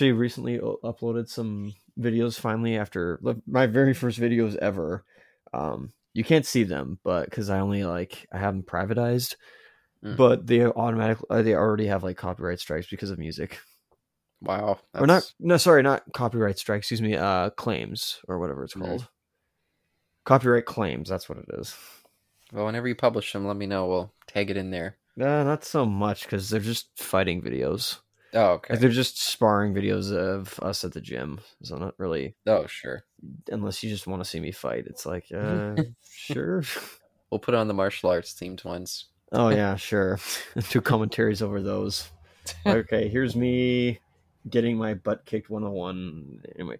Actually recently uploaded some videos finally after my very first videos ever. Um, you can't see them, but because I only like I have them privatized, Mm. but they automatically they already have like copyright strikes because of music. Wow. or not no sorry not copyright strikes. excuse me uh claims or whatever it's Mhm. called copyright claims that's what it is Well, whenever you publish them, let me know. We'll tag it in there. uh, not so much because they're just fighting videos Oh, okay. like they're just sparring videos of us at the gym so not really Oh, sure. unless you just want to see me fight it's like uh sure We'll put on the martial arts themed ones. oh yeah sure two commentaries over those okay here's me getting my butt kicked 101 anyway